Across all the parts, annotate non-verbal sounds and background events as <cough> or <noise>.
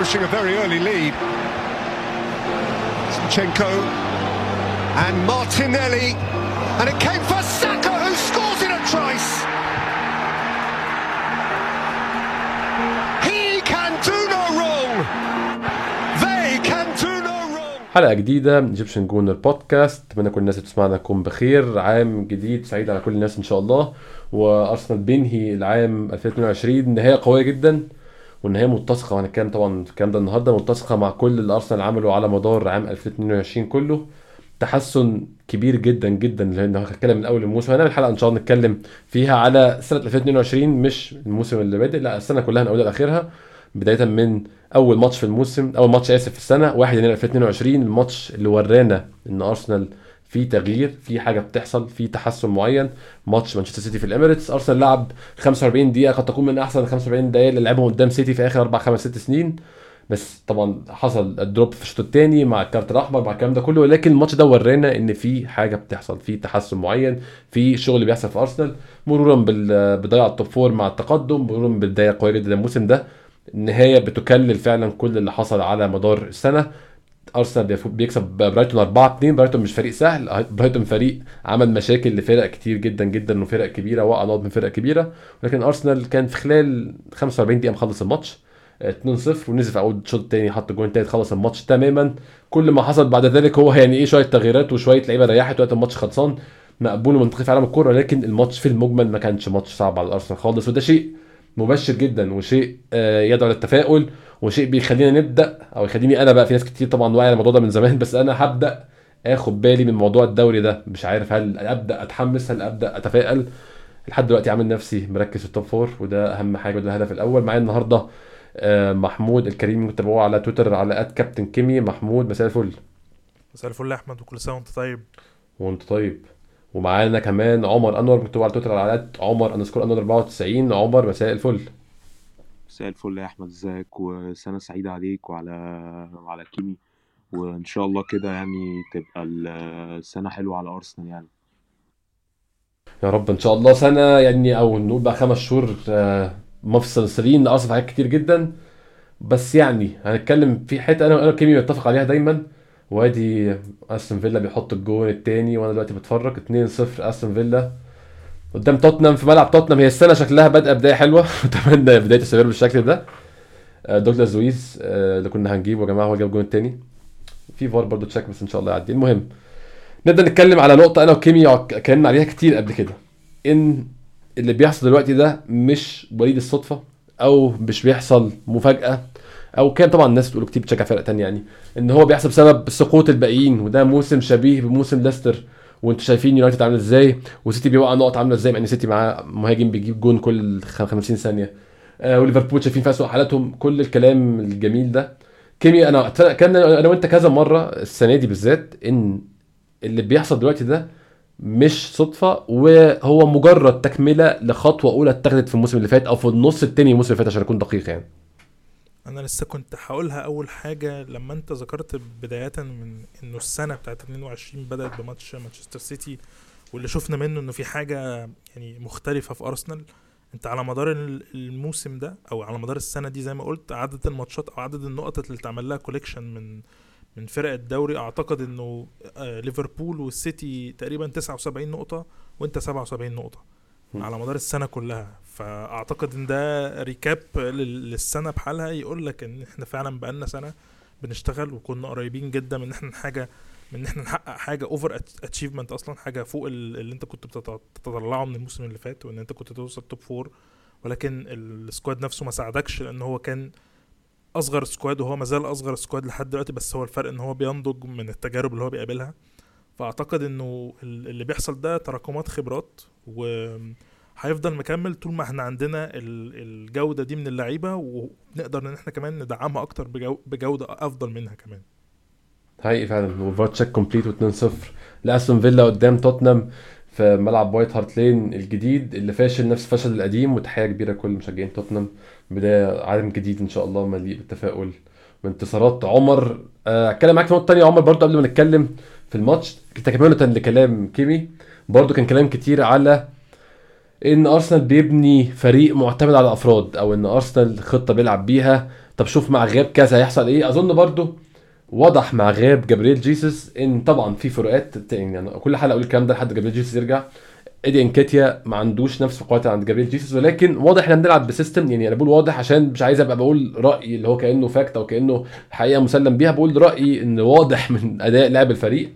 establishing a very early lead. Zinchenko and Martinelli. And it came for Saka who scores in a trice. He can do no wrong. They can do no wrong. حلقة جديدة من Egyptian Gooner podcast أتمنى كل الناس اللي بتسمعنا تكون بخير عام جديد سعيد على كل الناس إن شاء الله وأرسنال بينهي العام 2022 نهاية قوية جدا والنهاية متسقة وهنتكلم طبعا الكلام ده النهارده متسقة مع كل اللي أرسنال عمله على مدار عام 2022 كله. تحسن كبير جدا جدا لأن هنتكلم من أول الموسم. هنعمل حلقة إن شاء الله نتكلم فيها على سنة 2022 مش الموسم اللي بادئ لا السنة كلها من اولها لآخرها. بداية من أول ماتش في الموسم أول ماتش آسف في السنة 1 يناير 2022 الماتش اللي ورانا إن أرسنال في تغيير في حاجة بتحصل في تحسن معين. ماتش مانشستر سيتي في الإميريتس. أرسنال لعب 45 دقيقة قد تكون من أحسن 45 دقيقه اللي لعبهم قدام سيتي في آخر أربع خمس ست سنين. بس طبعا حصل ال drop في الشوط الثاني مع الكارت الأحمر مع الكلام ده كله. ولكن الماتش ده ورانا إن في حاجة بتحصل في تحسن معين في شغل بيحصل في أرسنال. مرورا بضياع ال top four مع التقدم مرورا بالبدايه قوية جدا الموسم ده. النهايه بتكلل فعلا كل اللي حصل على مدار السنة. أرسنال بيكسب برايتون 4 2 برايتون مش فريق سهل. برايتون فريق عمل مشاكل لفرق كتير جدا جدا وفرق كبيرة وقع نقط من فرق كبيرة. ولكن أرسنال كان في خلال 45 دقيقة مخلص الماتش 2-0 ونزل في أول الشوط الثاني حط الجون الثالث خلص الماتش تماما. كل ما حصل بعد ذلك هو يعني إيه شوية تغييرات وشوية لعيبة ريحت وقت الماتش خلصان. مقبول ومنطقي في عالم الكورة لكن الماتش في المجمل ما كانش ماتش صعب على الأرسنال خالص. وده شيء مبشر جدا وشيء آه، يدعو للتفاؤل وشيء بيخلينا نبدأ أو يخليني أنا بقى في ناس كتير طبعا واعي على الموضوع ده من زمان بس أنا هبدأ آخد بالي من موضوع الدوري ده. مش عارف هل أبدأ أتحمس هل أبدأ أتفائل؟ لحد دلوقتي عامل نفسي مركز في ال top four وده أهم حاجة وده الهدف الأول. معايا النهارده آه، محمود الكريم ممكن تتابعوه على تويتر على at Captain Kimi محمود مساء الفل. مساء الفل يا أحمد وكل سنة وأنت طيب. وأنت طيب. ومعانا كمان عمر أنور مكتوب على تويتر على at عمر underscore أنور 94 عمر مساء الفل. مساء الفل يا أحمد إزيك؟ وسنة سعيدة عليك وعلى وعلى كيمي. وإن شاء الله كده يعني تبقى السنة حلوة على أرسنال يعني. يا رب إن شاء الله سنة يعني أو نقول بقى خمس شهور آه، مفصلين ناقص في حاجات كتير جدا. بس يعني هنتكلم في حتة أنا أنا وكيمي متفق عليها دايما. وأدي أستون فيلا بيحط الجون التاني وأنا دلوقتي بتفرج. 2-0 أستون فيلا. قدام توتنهام في ملعب توتنهام. هي السنة شكلها بادئه بداية حلوة. <laughs> أتمنى بداية تستمر بالشكل ده. آه، دوغلاس لويس آه، اللي كنا هنجيبه يا جماعة هو جاب الجون التاني في فار برضه check بس إن شاء الله يعدي. المهم نبدأ نتكلم على نقطة أنا وكيمي اتكلمنا عليها كتير قبل كده. إن اللي بيحصل دلوقتي ده مش وليد الصدفة أو مش بيحصل مفاجأة أو كان طبعا الناس بتقول كتير بتشجع فرق تانية يعني. إن هو بيحصل بسبب سقوط الباقيين وده موسم شبيه بموسم ليستر. وانتوا شايفين يونايتد عامل إزاي وسيتي بيوقع نقط عاملة إزاي مع ان سيتي معاه مهاجم بيجيب جون كل خ- 50 ثانية. آه وليفربول شايفين في اسوء حالاتهم. كل الكلام الجميل ده. كيمي أنا كان أنا وأنت كذا مرة السنة دي بالذات إن اللي بيحصل دلوقتي ده مش صدفة وهو مجرد تكملة لخطوة أولى اتخذت في الموسم اللي فات أو في النص التاني الموسم اللي فات عشان اكون دقيق يعني. أنا لسه كنت هقولها أول حاجة لما أنت ذكرت بداية من إنه السنة بتاعت 22 بدأت بماتش مانشستر سيتي واللي شفنا منه إنه في حاجة يعني مختلفة في أرسنال أنت على مدار ال- الموسم ده أو على مدار السنة دي زي ما قلت عدد الماتشات أو عدد النقط اللي اتعمل لها collection من من فرق الدوري أعتقد إنه آه، ليفربول والسيتي تقريبا 79 نقطة وأنت 77 نقطة. على مدار السنة كلها. فأعتقد إن ده recap لل- للسنة بحالها. يقول لك إن إحنا فعلا بقالنا سنة بنشتغل وكنا قريبين جدا من إن إحنا حاجة من إن إحنا نحقق حاجة over achievement أصلا حاجة فوق ال- اللي أنت كنت بتطلعه من الموسم اللي فات وإن أنت كنت توصل top four ولكن ال squad نفسه ما ساعدكش لأن هو كان أصغر squad وهو ما زال أصغر squad لحد دلوقتي بس هو الفرق إن هو بينضج من التجارب اللي هو بيقابلها. فأعتقد إنه ال- اللي بيحصل ده تراكمات خبرات وهيفضل مكمل طول ما إحنا عندنا ال- الجودة دي من اللعيبة ونقدر إن إحنا كمان ندعمها أكتر بجو- بجودة أفضل منها كمان. حقيقي فعلا. وفار تشيك كومبليت و2-0 لأستون فيلا قدام توتنهام في ملعب وايت هارت لين الجديد اللي فاشل نفس الفشل القديم وتحية كبيرة لكل مشجعين توتنهام بدايه عالم جديد إن شاء الله مليء بالتفاؤل وانتصارات. عمر آه، أتكلم معاك في نقطة يا عمر برضو قبل ما نتكلم في الماتش. تكمله لكلام كيمي. برضو كان كلام كتير على إن أرسنال بيبني فريق معتمد على الافراد أو إن أرسنال خطة بيلعب بيها. طب شوف مع غياب كذا هيحصل إيه. أظن برضو وضح مع غياب جابرييل جيسوس إن طبعا في فروقات يعني كل حلقة أقول الكلام ده لحد جابرييل جيسوس يرجع. إيدي إنكيتيا ما عندوش نفس القوات عند جابرييل جيسوس ولكن واضح إحنا بنلعب ب system يعني أنا بقول واضح عشان مش عايز أبقى بقول رايي اللي هو كأنه fact أو كأنه حقيقة مسلم بيها. بقول رأيي إن واضح من أداء لعب الفريق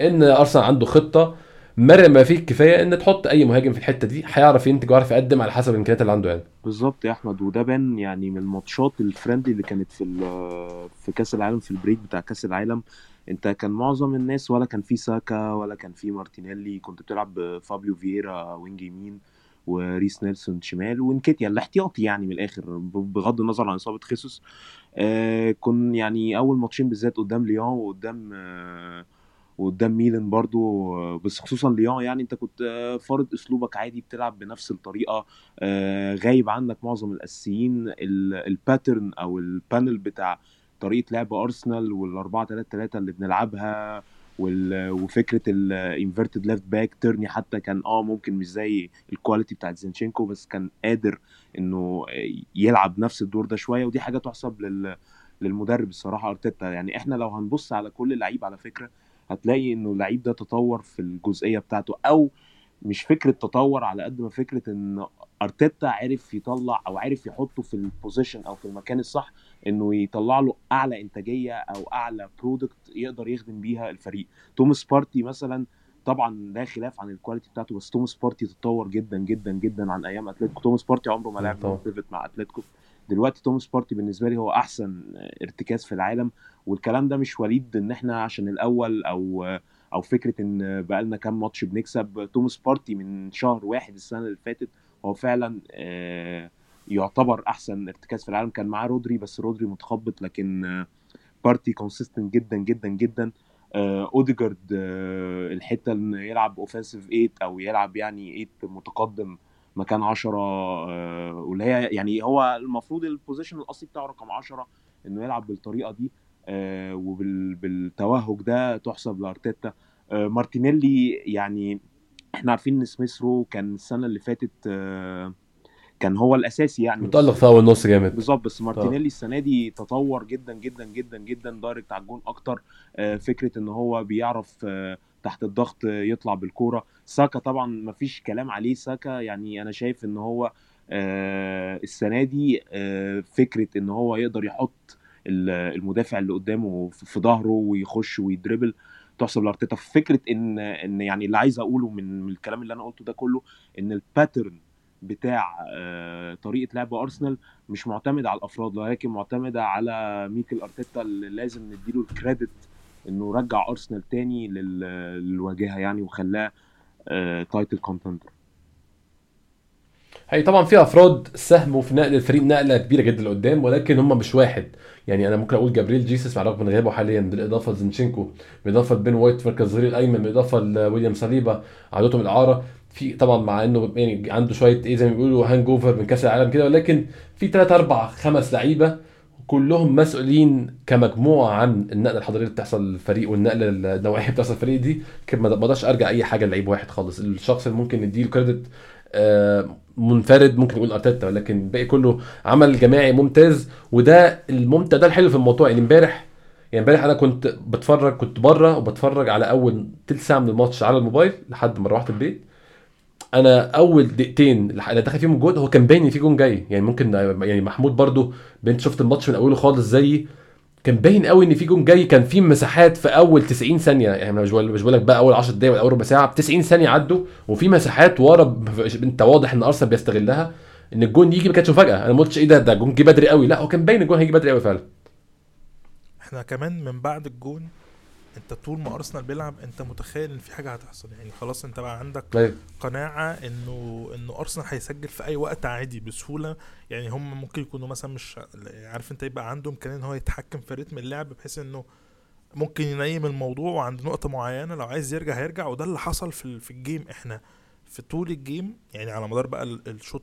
إن أرسنال عنده خطة. مرن بما فيه الكفايه إن تحط أي مهاجم في الحتة دي هيعرف ينتج ويعرف يقدم على حسب الامكانيات اللي عنده يعني. بالظبط يا أحمد وده بان يعني من الماتشات ال friendly اللي كانت في في كأس العالم في ال break بتاع كأس العالم. أنت كان معظم الناس ولا كان في ساكا ولا كان في مارتينيلي كنت بتلعب بفابيو فييرا wing يمين وريس نيلسون شمال وإنكيتيا. الاحتياطي يعني من الآخر بغض النظر عن إصابة خيسوس. آه كن يعني أول ماتشين بالذات قدام ليون وقدام آه وقدام ميلان برضو بس خصوصا ليون يعني أنت كنت فارض أسلوبك عادي بتلعب بنفس الطريقة آه، غايب عنك معظم الأساسيين ال- ال pattern أو ال panel بتاع طريقة لعب أرسنال وال4 3 3 اللي بنلعبها وال- وفكرة ال inverted left back تيرني حتى كان آه ممكن مش زي ال quality بتاعت زينشينكو بس كان قادر إنه يلعب نفس الدور ده شوية ودي حاجة تحسب لل للمدرب الصراحة أرتيتا. يعني إحنا لو هنبص على كل لعيب على فكرة هتلاقي إنه اللعيب ده تطور في الجزئية بتاعته أو مش فكرة تطور على قد ما فكرة إن أرتيتا عرف يطلع أو عرف يحطه في ال position أو في المكان الصح إنه يطلع له أعلى إنتاجية أو أعلى product يقدر يخدم بيها الفريق. توماس بارتي مثلا طبعا لا خلاف عن ال quality بتاعته بس توماس بارتي تطور جدا جدا جدا عن أيام أتلتيكو. توماس بارتي عمره ما لعب. pivot مع أتلتيكو. دلوقتي توماس بارتي بالنسبة لي هو أحسن ارتكاز في العالم والكلام ده مش وليد إن إحنا عشان الأول أو أو فكرة إن بقالنا كام ماتش بنكسب توماس بارتي من شهر واحد السنة اللي فاتت هو فعلا آه، يعتبر أحسن ارتكاز في العالم. كان معاه رودري بس رودري متخبط لكن آه، بارتي consistent جدا جدا جدا. آه، أوديجارد الحتة إن يلعب اوفensive 8 أو يلعب يعني 8 متقدم مكان 10 آه، واللي هي يعني هو المفروض ال position الأصلي بتاعه رقم 10 إنه يلعب بالطريقة دي وبالتوهج ده تحسب لأرتيتا. آه، مارتينيلي يعني إحنا عارفين إن سميث رو كان السنة اللي فاتت آه، كان هو الأساسي يعني. متألق في أول نص جامد. بالظبط بس مارتينيلي السنة دي تطور جدا جدا جدا جدا direct على الجون أكتر. آه، فكرة إن هو بيعرف آه، تحت الضغط يطلع بالكورة. ساكا طبعا ما فيش كلام عليه. ساكا يعني أنا شايف إن هو آه، السنة دي آه، فكرة إن هو يقدر يحط ال- المدافع اللي قدامه في ظهره ويخش وي dribble تحسب لأرتيتا. فكرة ان إن يعني اللي عايز أقوله من الكلام اللي أنا قلته ده كله إن ال pattern بتاع آه، طريقة لعب أرسنال مش معتمد على الأفراد ولكن معتمدة على ميكل أرتيتا اللي لازم نديله ال credit إنه رجع أرسنال تاني لل- للواجهة يعني وخلاه title contender هي طبعا في أفراد ساهموا في نقل الفريق نقلة كبيرة جدا لقدام ولكن هم مش واحد. يعني أنا ممكن أقول جابريل جيسوس مع الرغم من غيابه حاليا بالإضافة لزنشينكو بالإضافة لبين وايت في الظهير الأيمن بالإضافة لويليام صليبا عودته من الأعارة. في طبعا مع إنه يعني عنده شوية إيه زي ما بيقولوا hang over من كأس العالم كده ولكن في ثلاث أربع خمس لعيبة كلهم مسؤولين كمجموعة عن النقلة الحضاريه اللي بتحصل للفريق والنقلة النوعيه اللي بتحصل للفريق دي. ما أقدرش أرجع أي حاجة لعيب واحد خالص. الشخص اللي ممكن نديله كريدت آه، منفرد ممكن نقول أرتيتا ولكن الباقي كله عمل جماعي ممتاز. وده الممتع ده الحلو في الموضوع. يعني امبارح يعني امبارح أنا كنت بتفرج كنت بره وبتفرج على أول تلت ساعة من الماتش على الموبايل لحد ما روحت البيت. أنا أول دقيقتين اللي دخل فيهم الجول هو كان باين إن في جون جاي. يعني ممكن يعني محمود برضو بنت شفت الماتش من أوله خالص زيي كان باين قوي إن في جون جاي. كان في مساحات في أول 90 ثانية. يعني مش مش بقول لك بقى أول 10 دقايق ولا أول ربع ساعة ب 90 ثانية عدوا وفي مساحات ورا انت واضح إن أرسنال بيستغلها إن الجون يجي ما كانتش مفاجأة. أنا ما قلتش إيه ده ده الجون جه بدري قوي لا هو كان باين الجون هيجي بدري قوي فعلا. إحنا كمان من بعد الجون انت طول ما أرسنال بيلعب انت متخيل ان في حاجة هتحصل. يعني خلاص انت بقى عندك أيوة. قناعة انه انه أرسنال هيسجل في أي وقت عادي بسهولة. يعني هم ممكن يكونوا مثلا مش عارف انت يبقى عنده إمكانية إن هو يتحكم في رتم اللعب بحيث إنه ممكن ينيم الموضوع وعند نقطة معينة لو عايز يرجع هيرجع. وده اللي حصل في في ال game إحنا. في طول ال game يعني على مدار بقى ال- الشوط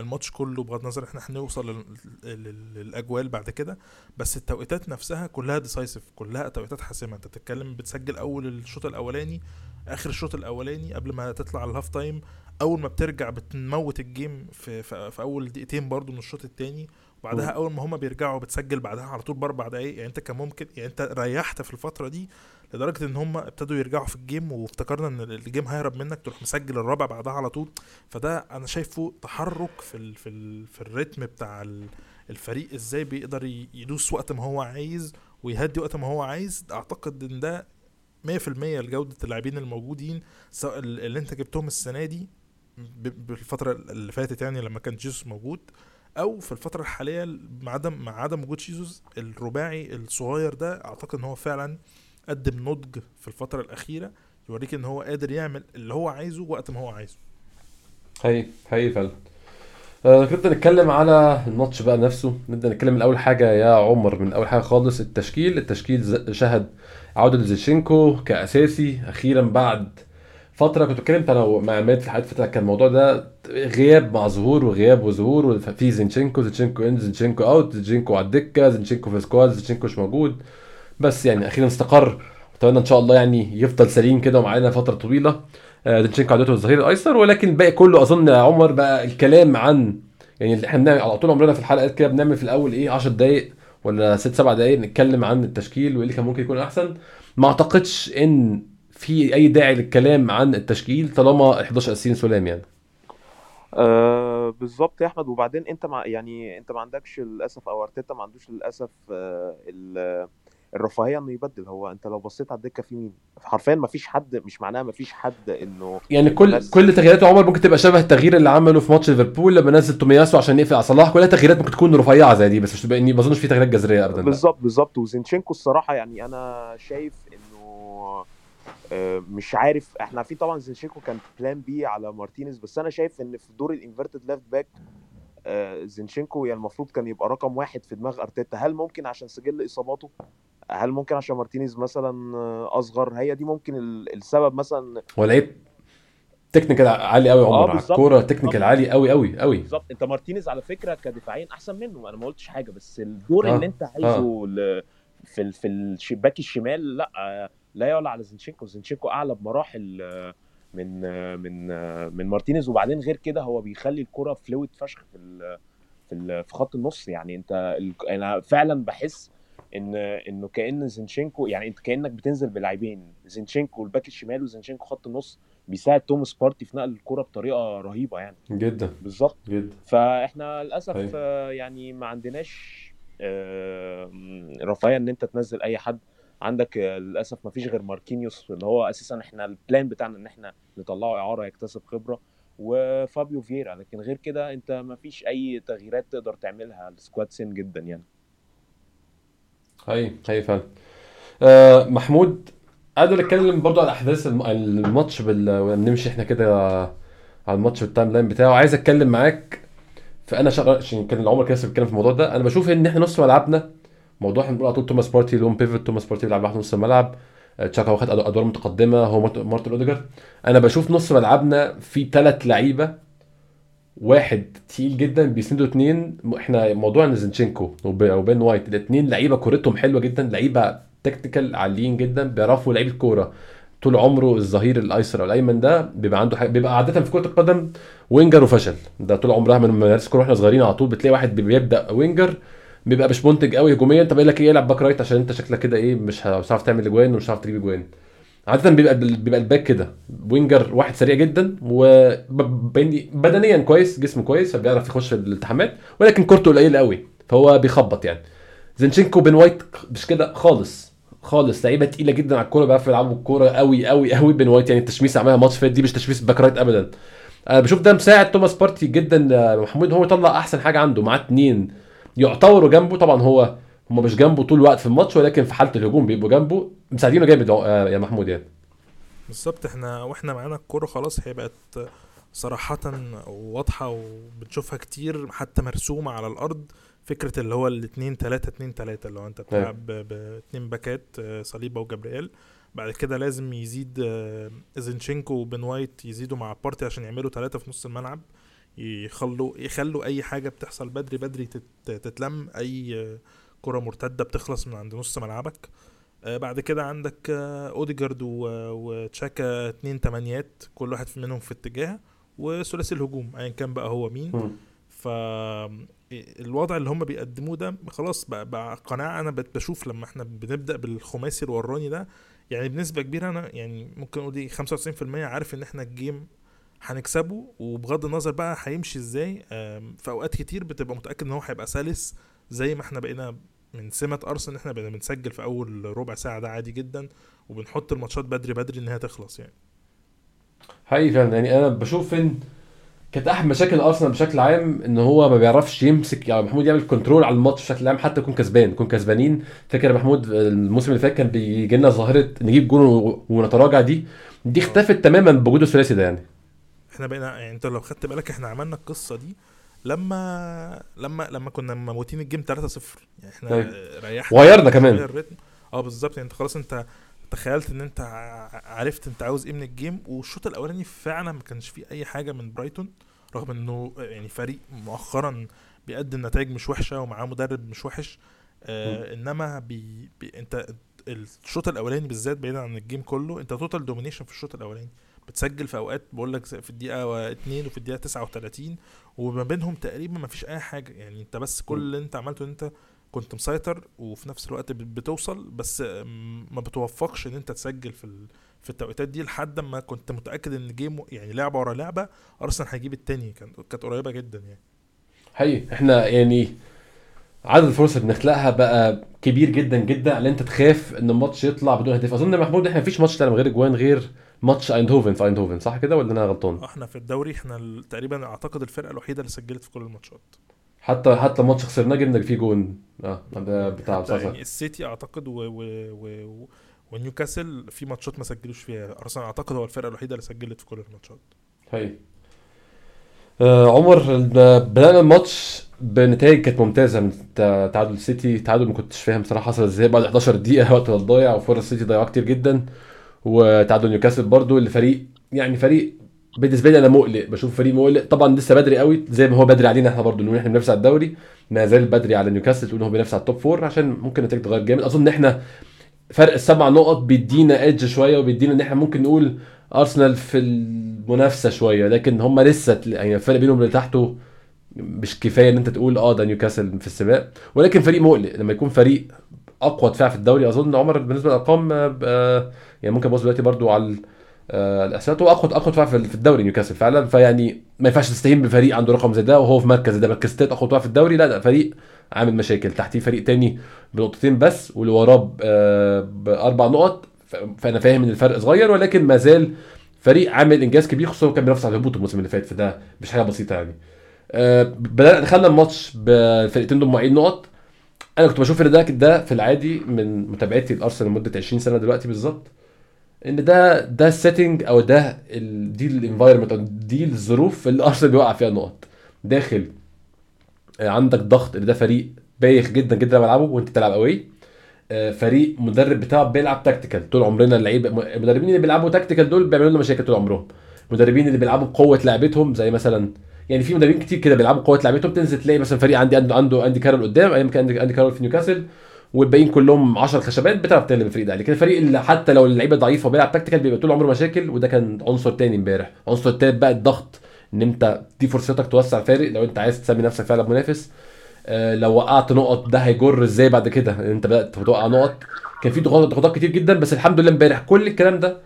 الماتش كله بغض النظر إحنا هنوصل لل- لل- للأجوال بعد كده بس التوقيتات نفسها كلها decisive كلها توقيتات حاسمة. أنت بتتكلم بتسجل أول الشوط الأولاني آخر الشوط الأولاني قبل ما تطلع ال half time أول ما بترجع بتموت ال game في, في, في أول دقيقتين برضو من الشوط التاني. وبعدها مم. أول ما هما بيرجعوا بتسجل بعدها على طول بأربع دقايق يعني أنت كان ممكن يعني أنت ريحت في الفترة دي لدرجة إن هما ابتدوا يرجعوا في ال game وافتكرنا إن ال game هيهرب منك تروح مسجل الرابع بعدها على طول. فده أنا شايفه تحرك في ال في ال في ال rhythm بتاع ال- الفريق إزاي بيقدر يدوس وقت ما هو عايز ويهدي وقت ما هو عايز. أعتقد إن ده 100% لجودة اللاعبين الموجودين سواء ال- اللي أنت جبتهم السنة دي بالفترة اللي فاتت يعني لما كان جيسوس موجود. أو في الفترة الحالية مع عدم مع عدم وجود جيسوس الرباعي الصغير ده أعتقد إن هو فعلا قدم نضج في الفترة الأخيرة يوريك إن هو قادر يعمل اللي هو عايزه وقت ما هو عايزه. حقيقي حقيقي فعلا. آه كده نتكلم على الماتش بقى نفسه. نبدا نتكلم من أول حاجة يا عمر من أول حاجة خالص التشكيل. التشكيل شهد عودة زينشينكو كأساسي أخيرا بعد فترة كنت اتكلمت أنا مع عماد في الحلقات فترة كان الموضوع ده غياب مع ظهور وغياب وظهور وفي زينشينكو زينشينكو in زينشينكو out زينشينكو على الدكة زينشينكو في squad زينشينكو مش موجود. بس يعني أخيرا استقر. أتمنى إن شاء الله يعني يفضل سليم كده ومعانا فترة طويلة. آه، زينشينكو عودته الظهير الأيسر ولكن الباقي كله أظن يا عمر بقى الكلام عن يعني اللي إحنا بنعمل على طول عمرنا في الحلقات كده بنعمل في الأول إيه 10 دقائق ولا 6 7 دقائق نتكلم عن التشكيل وإيه اللي كان ممكن يكون أحسن. ما أعتقدش إن في أي داعي للكلام عن التشكيل طالما 11 أساسيين سلام يعني؟ آه بالظبط يا أحمد. وبعدين أنت مع يعني أنت ما عندكش للأسف أو أرتيتا ما عندوش للأسف آه ال- الرفاهية إنه يبدل. هو أنت لو بصيت على الدكة في مين؟ حرفيا ما فيش حد مش معناها ما فيش حد إنه يعني كل بس- كل تغييرات عمر ممكن تبقى شبه التغيير اللي عمله في ماتش ليفربول لما نزل تومياسو عشان يقفل على صلاح. كلها تغييرات ممكن تكون رفيعه زي دي بس مش تبقى ما أظنش في تغييرات جذرية ابدا. بالظبط بالظبط. وزينشينكو الصراحة يعني أنا شايف إنه مش عارف. إحنا عارفين طبعا زينشينكو كان plan B على مارتينيز بس أنا شايف إن في دور ال inverted left back زينشينكو يعني المفروض كان يبقى رقم واحد في دماغ أرتيتا. هل ممكن عشان سجل إصاباته؟ هل ممكن عشان مارتينيز مثلا آه، أصغر؟ هي دي ممكن ال- السبب مثلا. هو لعيب technical عالي قوي يا آه، عمر. على بالظبط. الكوره technical. عالي قوي قوي قوي بالظبط. أنت مارتينيز على فكرة كدفاعيا أحسن منه. أنا ما قلتش حاجة بس الدور آه، اللي أنت عايزه ل... في. في الشباك الشمال لأ آه، لا يعلى على زينشينكو زينشينكو أعلى بمراحل آه، من آه، من آه، من مارتينيز وبعدين غير كده هو بيخلي الكرة fluid فشخ في. في. في خط النص يعني أنت. أنا فعلا بحس إن إنه كأن زينشينكو يعني أنت كأنك بتنزل بلاعبين زينشينكو ال back الشمال وزينشينكو خط النص بيساعد توماس بارتي في نقل الكرة بطريقة رهيبة يعني جدا بالظبط جدا فإحنا للأسف أيوة. آه، يعني ما عندناش رفاهية إن أنت تنزل أي حد عندك آه، للأسف ما فيش غير ماركينيوس اللي هو أساسا إحنا ال plan بتاعنا إن إحنا نطلعه إعارة يكتسب خبرة وفابيو فييرا. لكن غير كده أنت ما فيش أي تغييرات تقدر تعملها ال squad سن جدا يعني. هاي هاي فعلا. آه محمود قادر نتكلم برضو على أحداث الم- الماتش بال... ونمشي إحنا كده على الماتش بال timeline بتاعه. عايز أتكلم معاك فانا شغال عشان كان العمر كده بيتكلم في الموضوع ده. أنا بشوف إن إحنا نص ملعبنا موضوع إحنا بنقول على طول توماس بارتي لون بيفت توماس بارتي بيلعب لوحده نص الملعب. آه، تشاكا واخد أدوار متقدمة هو مارت- مارتن اوديجر أنا بشوف نص ملعبنا في ثلاث لعيبة واحد تقيل جدا بيسندوا اتنين. م- إحنا موضوع وب- وبين وايت الاتنين لعيبة كورتهم حلوة جدا لعيبة تكتيكال عاليين جدا بيعرفوا لعيب الكوره طول عمره الظهير الأيسر أو الأيمن ده بيبقى عنده حاجة بيبقى عادة في كرة القدم وينجر وفشل. ده طول عمرها من مدارس الكوره وإحنا صغيرين على طول بتلاقي واحد بيبدأ وينجر بيبقى مش منتج قوي هجوميا. طب يقول لك إيه العب باك رايت؟ عشان أنت شكلك كده إيه مش هتعرف تعمل أجوان ومش هتعرف تجيب أجوان. عادة بيبقى بيبقى الباك كده وينجر واحد سريع جدا وبدنيا كويس جسمه كويس فبيعرف يخش الالتحامات ولكن كورته قليل قوي فهو بيخبط يعني. زينشينكو بين وايت مش كده خالص خالص. لعيبة تقيلة جدا على الكورة بيعرفوا يلعبوا الكوره قوي قوي قوي بين وايت. يعني التشميس عملها ماتش فات دي مش تشميس باك رايت ابدا. أنا بشوف ده مساعد توماس بارتي جدا يا محمود. هو يطلع أحسن حاجة عنده معاه اتنين. يعتبروا جنبه طبعا هو هم مش جنبه طول الوقت في الماتش ولكن في حالة الهجوم بيبقوا جنبه. مساعدينه جامد يا يا محمود يعني. بالظبط إحنا وإحنا معانا الكورة خلاص هي بقت صراحة واضحة وبنشوفها كتير حتى مرسومة على الأرض فكرة اللي هو الاتنين تلاتة اتنين تلاتة اللي هو أنت بتلعب ب- باتنين باكات آه، صليبة وجبريل بعد كده لازم يزيد آه، زينشينكو وبن وايت يزيدوا مع بارتي عشان يعملوا تلاتة في نص الملعب. يخلوا يخلوا أي حاجة بتحصل بدري بدري تت- تتلم. أي آه، كرة مرتدة بتخلص من عند نص ملعبك. آه، بعد كده عندك آه، أوديجارد وتشاكا اتنين تمانيات كل واحد منهم في اتجاه وثلاثي الهجوم ايا كان بقى هو مين. ف الوضع اللي هم بيقدموه ده خلاص بقى, بقى قناعة. أنا بشوف لما إحنا بنبدأ بالخماسي الوراني ده يعني بنسبة كبيرة أنا يعني ممكن أقول دي 95% عارف إن إحنا ال game هنكسبه وبغض النظر بقى هيمشي إزاي في أوقات كتير بتبقى متأكد إن هو هيبقى سلس زي ما إحنا بقينا من سمة ارسنال إحنا بقينا بنسجل في أول ربع ساعة ده عادي جدا وبنحط الماتشات بدري بدري إن هي تخلص يعني. حقيقي فعلا. يعني أنا بشوف إن كانت أحد مشاكل أرسنال بشكل عام إن هو ما بيعرفش يمسك يعني محمود يعمل control على الماتش بشكل عام حتى يكون كسبان يكون كسبانين. فاكر محمود الموسم اللي فات كان بيجي لنا ظاهرة نجيب جون ونتراجع دي؟ دي اختفت تماما بوجود الثلاثي ده يعني. إحنا بقينا يعني انت لو خدت بالك إحنا عملنا القصة دي لما لما لما كنا مموتين ال game 3-0 يعني إحنا أيوة. ريحنا وغيرنا كمان. آه بالظبط. يعني انت خلاص انت تخيلت ان انت عرفت انت عاوز إيه من ال game والشوط الأولاني فعلا ما كانش فيه أي حاجة من برايتون رغم إنه يعني فريق مؤخرا بيقدم نتائج مش وحشة ومعاه مدرب مش وحش. آه إنما بي بي انت الشوط الأولاني بالذات بعيدا عن ال game كله انت total domination في الشوط الأولاني. بتسجل في أوقات بقول لك في الدقيقة 2 وفي الدقيقة 39 وما بينهم تقريبا ما فيش أي حاجة. يعني أنت بس كل اللي أنت عملته إن أنت كنت مسيطر وفي نفس الوقت بت- بتوصل بس ما بتوفقش إن أنت تسجل في. في التوقيتات دي لحد ما كنت متأكد إن game يعني لعبة ورا لعبة أرسنال هيجيب التاني. كان كانت قريبة جدا يعني. حقيقي. إحنا يعني عدد الفرص اللي بنخلقها بقى كبير جدا جدا على أنت تخاف إن الماتش يطلع بدون هدف. أظن محمود إحنا مفيش ماتش طلع من غير إجوان غير ماتش ايندهوفن في ايندهوفن صح كده ولا أنا غلطان؟ إحنا في الدوري إحنا تقريبا اعتقد الفرقة الوحيدة اللي سجلت في كل الماتشات. حتى حتى الماتش خسرناه جبنا فيه جون. آه ده بتاع حتى صح صح يعني السيتي اعتقد و... و... و... ونيوكاسل في ماتشات ما سجلوش فيها. أرسنال اعتقد هو الفرقة الوحيدة اللي سجلت في كل الماتشات. هي آه عمر بدأنا الماتش بنتائج كانت ممتازة من تع- تعادل السيتي. تعادل ما كنتش فاهم صراحة حصل إزاي. بعد 11 دقيقة وقت ضايع وفرص السيتي ضيعوها كتير جدا. وتعادل نيوكاسل برضو اللي فريق يعني فريق بالنسبة لي أنا مقلق بشوف فريق مقلق. طبعا لسه بدري قوي زي ما هو بدري علينا إحنا برضو نقول إحنا بننافس على الدوري. ما زال بدري على نيوكاسل تقول هو بينافس على ال top four عشان ممكن النتائج تتغير جامد. أظن ان إحنا فرق السبع نقط بيدينا edge شوية وبيدينا إن إحنا ممكن نقول ارسنال في المنافسة شوية. لكن هم لسه يعني الفرق بينهم اللي تحته مش كفاية إن أنت تقول آه ده نيوكاسل في السباق. ولكن فريق مقلق لما يكون فريق أقوى دفاع في الدوري أظن عمر بالنسبة للأرقام آه، يعني ممكن أبص دلوقتي برضو على آه، الاحصائيات هو اقوى أقوى في الدوري نيوكاسل فعلا. فيعني ما ينفعش تستهين بفريق عنده رقم زي ده وهو في مركز ده. مركز تالت أقوى في الدوري. لا ده فريق عامل مشاكل. تحتيه فريق تاني بنقطتين بس واللي وراه آه، بأربع نقط. فأنا فاهم إن الفرق صغير ولكن ما زال فريق عامل إنجاز كبير خصوصا كان بينافس على الهبوط الموسم اللي فات. فده مش حاجة بسيطة يعني. آه، بدأنا دخلنا الماتش بالفرقتين دول معين نقط. أنا كنت بشوف إن ده ده في العادي من متابعتي لأرسنال لمدة 20 سنة دلوقتي بالظبط. إن ده ده ال setting أو ده ال دي ال environment أو دي الظروف اللي أرسنال بيوقع فيها نقط. داخل آه، عندك ضغط إن ده فريق بايخ جدا جدا ملعبه وأنت بتلعب قوي فريق مدرب بتاعه بيلعب tactical طول عمرنا اللعيبة المدربين اللي بيلعبوا tactical دول بيعملوا لنا مشاكل طول عمرهم. المدربين اللي بيلعبوا بقوة لعبتهم زي مثلا يعني في مدربين كتير كده بيلعبوا قوه لعبتهم تنزل تلاقي مثلا فريق عندي عنده عنده آندي كارول قدام أيام كان آندي كارول في نيوكاسل والباقيين كلهم 10 خشبات بتعرف تغلب الفريق ده. لكن الفريق اللي حتى لو اللعيبة ضعيفة وبيلعب tactical بيبقى طول عمره مشاكل وده كان عنصر تاني امبارح. عنصر تالت بقى الضغط إن أنت دي فرصتك توسع الفارق لو أنت عايز تسمي نفسك فعلا منافس. آه، لو وقعت نقط ده هيجر إزاي بعد كده؟ أنت بدأت توقع نقط. كان في ضغوطات كتير جدا بس الحمد لله امبارح كل الكلام ده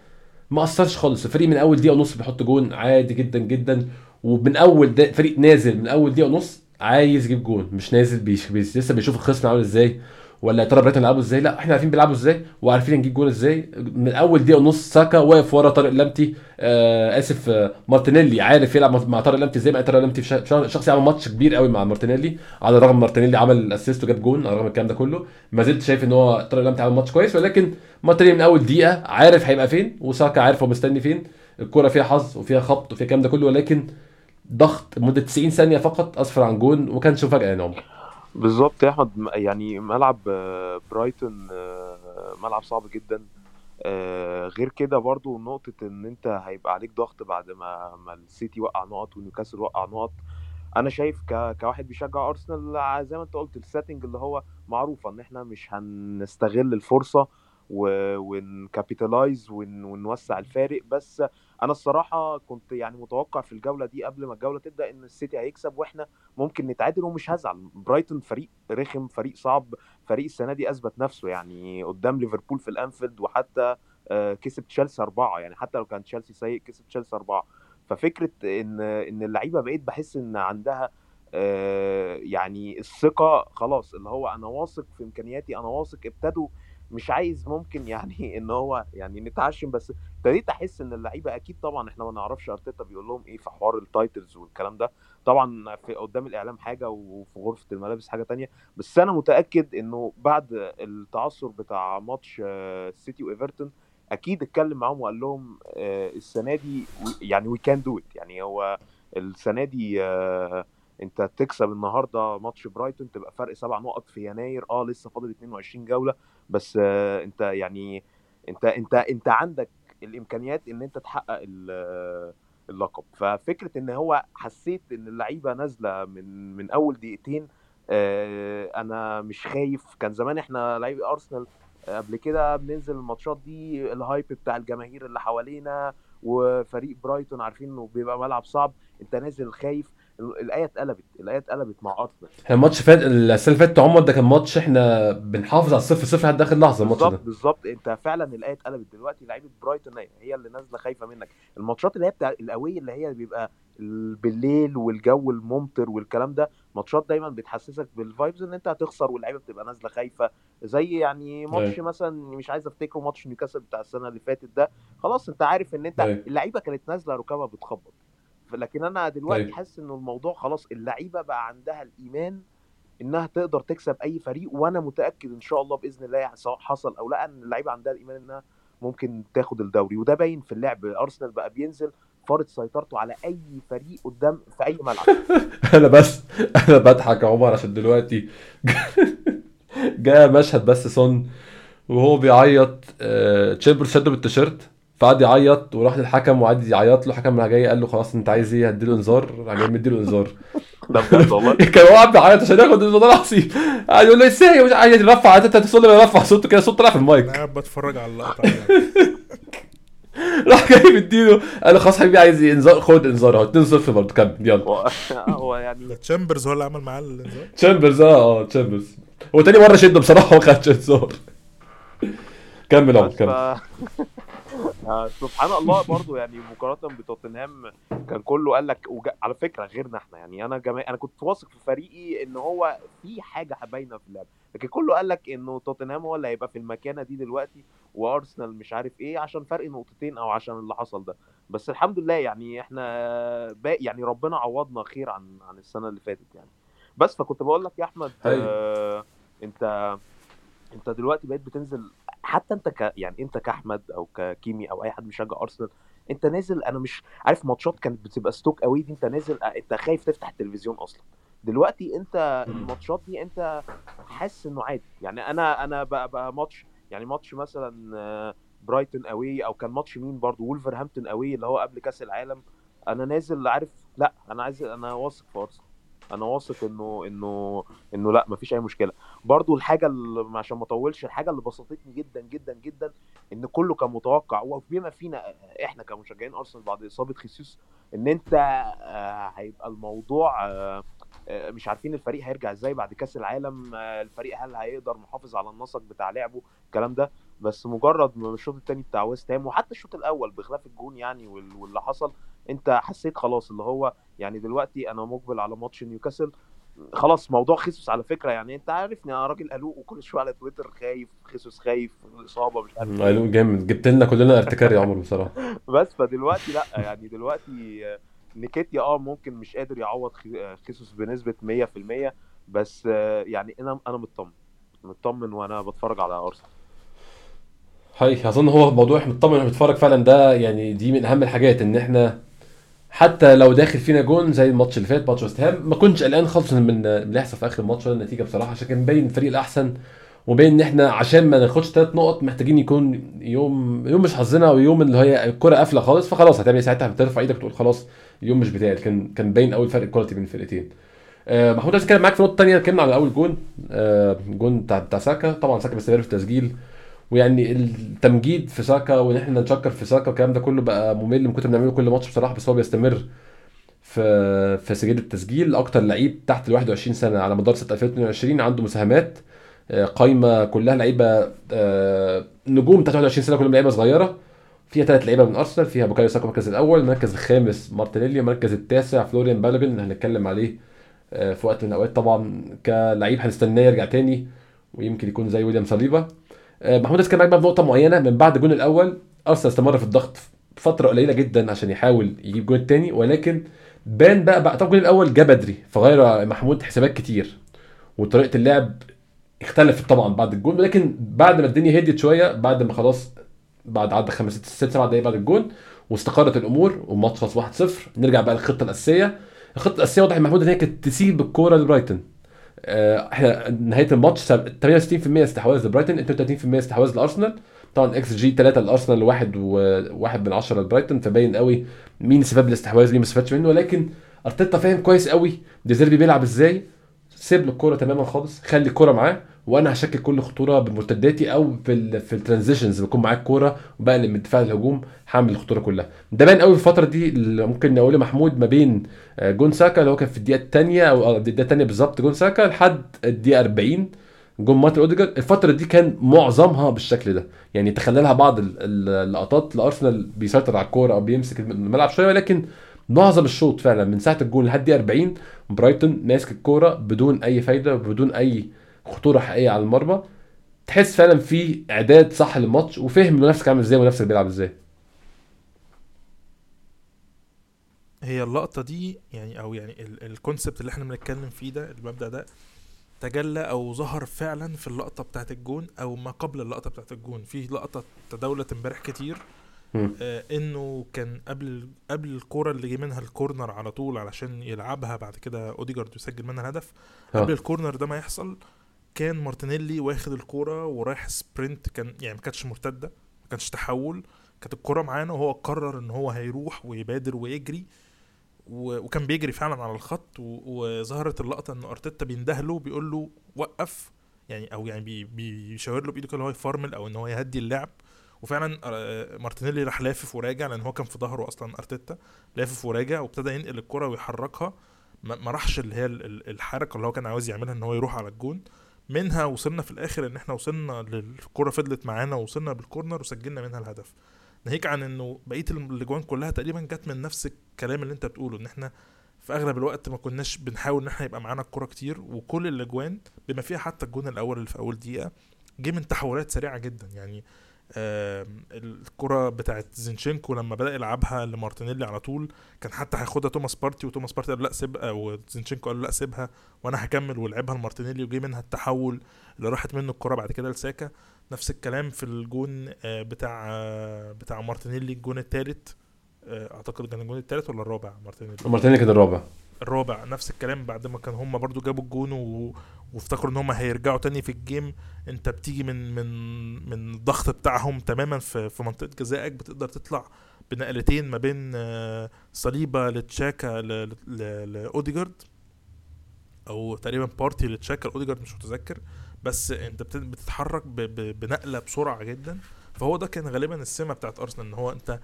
ما أثرش خالص. الفريق من أول دقيقة ونص بيحط جون عادي جدا جدا. ومن أول فريق نازل من أول دقيقة ونص عايز يجيب جون مش نازل بيش بيش لسه بيشوف الخصم عامل إزاي. ولا يا ترى برايتون بيلعبوا إزاي؟ لا إحنا عارفين بيلعبوا إزاي وعارفين نجيب جون إزاي. من أول دقيقة ونص ساكا واقف ورا طارق لامبتي آه آسف آه مارتينيلي عارف يلعب مع طارق لامبتي إزاي؟ مع طارق لامبتي شخص عمل ماتش كبير قوي مع مارتينيلي. على الرغم مارتينيلي عمل assist وجاب جون على الرغم الكلام ده كله ما زلت شايف إن هو طارق لامبتي عمل ماتش كويس. ولكن مارتينيلي من أول دقيقة عارف هيبقى فين وساكا عارف هو مستني فين. الكوره فيها حظ وفيها خبط وفيها الكلام ده كله ولكن ضغط لمده 90 ثانية فقط اسفر عن جون وما كانش مفاجاه يعني عمر بالظبط يا أحمد يعني ملعب آه، برايتون آه، ملعب صعب جدا. آه، غير كده برضو نقطة إن أنت هيبقى عليك ضغط بعد ما ما السيتي وقع نقط ونيوكاسل وقع نقط. أنا شايف ك... كواحد بيشجع أرسنال زي ما أنت قلت ال setting اللي هو معروفة إن إحنا مش هنستغل الفرصة و... ون capitalize ون... ونوسع الفارق. بس أنا الصراحة كنت يعني متوقع في الجولة دي قبل ما الجولة تبدأ إن السيتي هيكسب وإحنا ممكن نتعادل ومش هزعل. برايتون فريق رخم فريق صعب فريق السنة دي أثبت نفسه. يعني قدام ليفربول في الأنفيلد وحتى آه، كسب تشيلسي أربعة. يعني حتى لو كان تشيلسي سيء كسب تشيلسي أربعة. ففكرة إن إن اللعيبة بقيت بحس إن عندها آه، يعني الثقة خلاص اللي هو أنا واثق في إمكانياتي أنا واثق إبتدوا مش عايز ممكن يعني <laughs> إن هو يعني نتعشم بس ابتديت أحس إن اللعيبة أكيد طبعا إحنا ما نعرفش أرتيتا بيقول لهم إيه في حوار ال titles والكلام ده. طبعا في قدام الإعلام حاجة وفي غرفة الملابس حاجة تانية بس أنا متأكد إنه بعد التعثر بتاع ماتش آه، السيتي وايفرتون أكيد اتكلم معاهم وقال لهم آه، السنة دي يعني we can do it يعني هو السنة دي آه، انت تكسب النهارده ماتش برايتون تبقى فرق سبع نقط في يناير. آه لسه فاضل 22 جولة بس آه، انت يعني انت انت انت عندك الإمكانيات إن أنت تحقق ال- اللقب. ففكرة إن هو حسيت إن اللعيبة نازلة من من أول دقيقتين آه، أنا مش خايف. كان زمان إحنا لعيبه أرسنال قبل كده بننزل الماتشات دي ال hype بتاع الجماهير اللي حوالينا وفريق برايتون عارفين إنه بيبقى ملعب صعب. أنت نازل خايف. الآية اتقلبت الآية اتقلبت مع ارسنال إحنا الماتش فات السنة اللي فاتت عمر ده كان ماتش إحنا بنحافظ على الصفر صفر لحد آخر لحظة الماتش ده. بالظبط أنت فعلا الآية اتقلبت. دلوقتي لعيبة برايتون هي- اللي نازلة خايفة منك. الماتشات اللي هي بتاع القويه اللي هي بيبقى ال- بالليل والجو الممطر والكلام ده ماتشات دايما بتحسسك بال vibes إن أنت هتخسر واللعيبة بتبقى نازلة خايفة. زي يعني ماتش أيوة. مثلا مش عايز أفتكره ماتش نيوكاسل بتاع السنة اللي فاتت ده. خلاص أنت عارف إن أنت أيوة. اللعيبة كانت نازلة ركابها بتخبط. لكن أنا دلوقتي أيوة. حاسس إنه الموضوع خلاص اللعيبة بقى عندها الإيمان إنها تقدر تكسب أي فريق وأنا متأكد إن شاء الله بإذن الله سواء حصل أو لأ إن اللعيبة عندها الإيمان إنها ممكن تاخد الدوري. وده باين في اللعب أرسنال بقى بينزل فارض سيطرته على أي فريق قدام في أي ملعب. <laughs> أنا بس أنا بضحك يا عمر عشان دلوقتي <laughs> جاء مشهد بس سون وهو بيعيط آه، تشامبرز شده بالتيشيرت فقعد يعيط وراح للحكم وقعد يعيط له. الحكم راح جاي قال له خلاص انت عايز إيه؟ هديله انذار. راح مديله انذار. ده بجد والله؟ <laughs> كان هو قاعد بيعيط عشان ياخد انذار العصيب قاعد يقول له إزاي مش عايز يرفع انت يرفع صوته كده؟ صوته طلع في المايك. أنا قاعد بتفرج على اللقطة. <laughs> راح جاي مديله. قال له خلاص حبيبي عايز؟ انذار. خد انذار اهو. 2-0 برضه. كمل. يلا. هو <laughs> هو يعني تشامبرز هو اللي عمل معاه الانذار؟ تشامبرز آه آه تشامبرز. هو تاني مرة شده بصراحة ما خدش انذار. كمل ف... كمل سبحان الله برضو يعني مقارنة بتوتنهام كان كله قال لك وج... على فكرة غيرنا إحنا. يعني أنا جماعة أنا كنت واثق في فريقي إن هو في حاجة باينة في اللعب. لكن كله قال لك إنه توتنهام هو اللي هيبقى في المكانة دي دلوقتي وأرسنال مش عارف إيه عشان فرق نقطتين أو عشان اللي حصل ده. بس الحمد لله يعني إحنا باقي يعني ربنا عوضنا خير عن عن السنة اللي فاتت يعني. بس فكنت بقول لك يا أحمد. آه انت أنت دلوقتي بقيت بتنزل حتى أنت ك يعني أنت كأحمد أو ك كيمي أو أي حد بيشجع أرسنال أنت نازل أنا مش عارف ماتشات كانت بتبقى ستوك قوي دي أنت نازل أنت خايف تفتح التلفزيون أصلا. دلوقتي أنت. الماتشات دي أنت حاسس إنه عادي. يعني أنا أنا بقى, بقى ماتش يعني ماتش مثلا آه، برايتون أوي أو كان ماتش مين برضو وولفرهامبتون أوي اللي هو قبل كأس العالم أنا نازل عارف لأ أنا عايز أنا واثق في أرسنال. أنا واثق انه انه انه لا مفيش اي مشكلة. برضو الحاجة اللي عشان ما اطولش الحاجة اللي بسطتني جدا جدا جدا ان كله كان متوقع وبما فينا إحنا كمشجعين أرسنال بعد إصابة خيسوس ان انت آه، هيبقى الموضوع آه، آه، مش عارفين الفريق هيرجع إزاي بعد كأس العالم الفريق هل هيقدر محافظ على النسق بتاع لعبه الكلام ده. بس مجرد ما الشوط الثاني بتاع ويست هام وحتى الشوط الأول بخلاف الجون يعني وال- واللي حصل انت حسيت خلاص اللي هو يعني دلوقتي أنا مقبل على ماتش نيوكاسل خلاص موضوع خيسوس على فكرة يعني انت عارفني أنا راجل قلوق وكل شوية على تويتر خايف خيسوس خايف الاصابه مش عارف إيه. قالوا جامد جبت لنا كلنا ارتكار يا عمر بصراحة <laughs> بس فدلوقتي لأ يعني دلوقتي نيكيتيا آه ممكن مش قادر يعوض خي- خيسوس بنسبة 100% بس يعني أنا أنا مطمن مطمن وأنا بتفرج على أرسنال هاي أظن هو موضوع مطمن وإحنا بنتفرج فعلا ده يعني دي من أهم الحاجات إن إحنا حتى لو داخل فينا جون زي الماتش اللي فات ماتش وست هام ما كنتش قلقان خالص من اللي هيحصل في آخر الماتش ولا النتيجة بصراحة عشان كان باين الفريق الأحسن وباين إن إحنا عشان ما ناخدش ثلاث نقط محتاجين يكون يوم يوم مش حظنا أو يوم اللي هي الكرة قافلة خالص فخلاص هتعمل إيه ساعتها؟ بترفع إيدك وتقول خلاص اليوم مش بتاعي. كان كان باين قوي فرق ال quality بين الفرقتين. آه محمود عايز أتكلم معاك في نقطة ثانية اتكلمنا على اول جون آه جون بتاع بتاع ساكا. طبعا ساكا بيستمر في التسجيل. ويعني التمجيد في ساكا وإن إحنا نشكر في ساكا والكلام ده كله بقى ممل من كتر بنعمله كل ماتش بصراحة بس هو بيستمر في في سجل التسجيل. أكتر لعيب تحت ال 21 سنة على مدار سنة 2022 عنده مساهمات آه، قايمة كلها لعيبة آه، نجوم تحت 21 سنة كلهم لعيبة صغيرة. فيها ثلاث لعيبة من أرسنال فيها بوكايو ساكا المركز الأول المركز الخامس مارتينيلي المركز التاسع فلوريان بالوجن اللي هنتكلم عليه آه، في وقت من الأوقات طبعا كلعيب هنستناه يرجع تاني ويمكن يكون زي ويليام صليبا آه، محمود إسكان معاك بقى في نقطه معينة من بعد الجون الأول. أرسنال استمر في الضغط فترة قليلة جدا عشان يحاول يجيب الجون الثاني ولكن بان بقى بقى طب الجون الأول جه بدري فغير محمود حسابات كتير وطريقة اللعب اختلفت طبعا بعد الجون ولكن بعد ما الدنيا هديت شوية بعد ما خلاص بعد عدى خمس ست ست سبع دقايق بعد الجون واستقرت الأمور والماتش خلص 1-0 نرجع بقى للخطة الأساسية. الخطة الأساسية واضح محمود إن هي كانت تسيب الكورة لبرايتون. آه، إحنا نهاية الماتش سب- 68% استحواذ لبرايتون 32% استحواذ لأرسنال. طبعا إكس جي 3 لأرسنال وواحد وواحد من 10 لبرايتون فباين قوي مين استفاد بالاستحواذ مين ما استفادش منه. ولكن أرتيتا فاهم كويس قوي ديزيربي بيلعب إزاي سيب له الكورة تماما خالص خلي الكورة معاه. وأنا هشكل كل خطورة بمرتداتي أو في ال في ال transitions بكون معاك كوره وبقلب من الدفاع للهجوم هعمل الخطورة كلها. ده باين قوي في الفترة دي اللي ممكن نقول محمود ما بين آه، جون ساكا اللي هو كان في الدقيقة الثانية أو آه، الدقيقة الثانية بالظبط جون ساكا لحد الدقيقة 40 جون مارتن أوديجارد. الفترة دي كان معظمها بالشكل ده. يعني تخللها بعض ال- ال- اللقطات لارسنال بيسيطر على الكورة أو بيمسك الملعب شوية ولكن معظم الشوط فعلا من ساعة الجون لحد دقيقه 40 برايتون ماسك الكورة بدون أي فايدة وبدون أي خطورة حقيقية على المرمى تحس فعلا في إعداد صح للماتش وفهم منافسك عامل إزاي ومنافسك بيلعب إزاي هي اللقطة دي يعني أو يعني ال concept اللي إحنا بنتكلم فيه ده المبدأ ده تجلى أو ظهر فعلا في اللقطة بتاعت الجون أو ما قبل اللقطة بتاعت الجون في لقطة تداولت امبارح كتير. آه إنه كان قبل قبل الكوره اللي جه منها ال corner على طول علشان يلعبها بعد كده أوديجارد يسجل منها الهدف آه. قبل ال corner ده ما يحصل كان مارتينيلي واخد الكورة ورايح sprint كان يعني ما كانتش مرتدة ما كانش تحول كانت الكورة معانا وهو قرر إن هو هيروح ويبادر ويجري وكان بيجري فعلا على الخط وظهرت اللقطة إن أرتيتا بيندهله بيقول له وقف يعني أو يعني بي- بيشاور له بإيده كده هو يفرمل أو إن هو يهدي اللعب. وفعلا مارتينيلي راح لافف وراجع لأن هو كان في ظهره أصلا أرتيتا لافف وراجع وابتدى ينقل الكره ويحركها. ما راحش اللي هي ال- ال- الحركة اللي هو كان عاوز يعملها إن هو يروح على الجون. منها وصلنا في الآخر إن إحنا وصلنا للكره فضلت معانا ووصلنا بالكورنر وسجلنا منها الهدف. ناهيك عن إنه بقية الأجوان كلها تقريبا جت من نفس الكلام اللي أنت بتقوله إن إحنا في أغلب الوقت ما كناش بنحاول إن إحنا يبقى معانا الكورة كتير وكل الأجوان بما فيها حتى الجون الأول اللي في أول دقيقة جه من تحولات سريعة جدا. يعني الكرة بتاعت زينشينكو لما بدأ يلعبها لمارتينيلي على طول كان حتى هياخدها توماس بارتي وتوماس بارتي قال لا سيبها وزينشينكو قال لا سيبها وأنا هكمل ولعبها لمارتينيلي وجه منها التحول اللي راحت منه الكرة بعد كده لساكا. نفس الكلام في الجون آه، بتاع آه، بتاع مارتينيلي الجون الثالث أعتقد كان الجون الثالث ولا الرابع مارتينيلي؟ مارتينيلي كان الرابع. الرابع نفس الكلام بعد ما كان هم برضو جابوا الجون و... وافتكروا ان هم هيرجعوا تاني في ال game انت بتيجي من من من الضغط بتاعهم تماما في في منطقة جزائك بتقدر تطلع بنقلتين ما بين آه، صليبة لتشاكا ل- ل- لأوديجارد أو تقريبا بارتي لتشاكا لأوديجارد مش متذكر بس انت بت- بتتحرك ب... ب... بنقلة بسرعة جدا. فهو ده كان غالبا السمة بتاعت أرسنال إن هو انت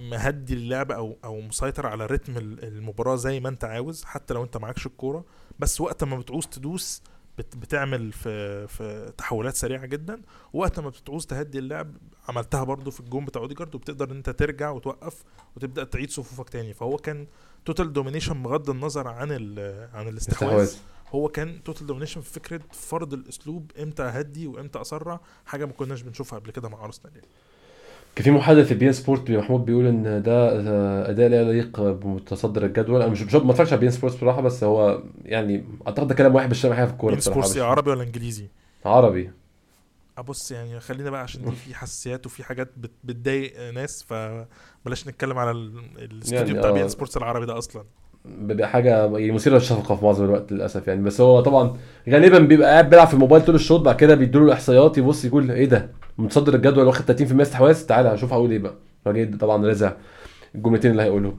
مهدي اللعب أو أو مسيطر على رتم ال- المباراة زي ما أنت عاوز حتى لو أنت معكش الكورة. بس وقت ما بتعوز تدوس بت بتعمل في في تحولات سريعة جدا. وقت ما بتعوز تهدي اللعب عملتها برضو في الجون بتاع أوديجارد وبتقدر إن أنت ترجع وتوقف وتبدأ تعيد صفوفك تاني. فهو كان total domination بغض النظر عن عن الاستحواذ. استحواذ هو كان total domination في فكرة فرض الأسلوب إمتى أهدي وإمتى أسرع حاجة ما كناش بنشوفها قبل كده مع أرسنال يعني. كان في محلل في بي ان سبورت محمود بيقول إن ده آه، أداء لا يليق بمتصدر الجدول. أنا مش ما اتفرجش على بي ان سبورت بصراحة بس هو يعني أعتقد ده كلام واحد مش فاهم حاجة في الكورة بصراحة. سبورتس عربي ولا إنجليزي؟ عربي. ابص يعني خلينا بقى عشان دي في حساسيات وفي حاجات بت- بتضايق ناس فبلاش نتكلم على ال- الاستوديو يعني بتاع بي آه. ان سبورتس العربي ده أصلا. حاجة يعني مثيرة للشفقة في معظم الوقت للأسف يعني. بس هو طبعا غالبا بيبقى قاعد بيلعب في الموبايل طول الشوط بعد كده بيدوا له الإحصائيات يبص يقول إيه ده؟ متصدر الجدول واخد 30% استحواذ؟ تعالى هشوف هقول إيه بقى. راجل طبعا رزع الجملتين اللي هيقولهم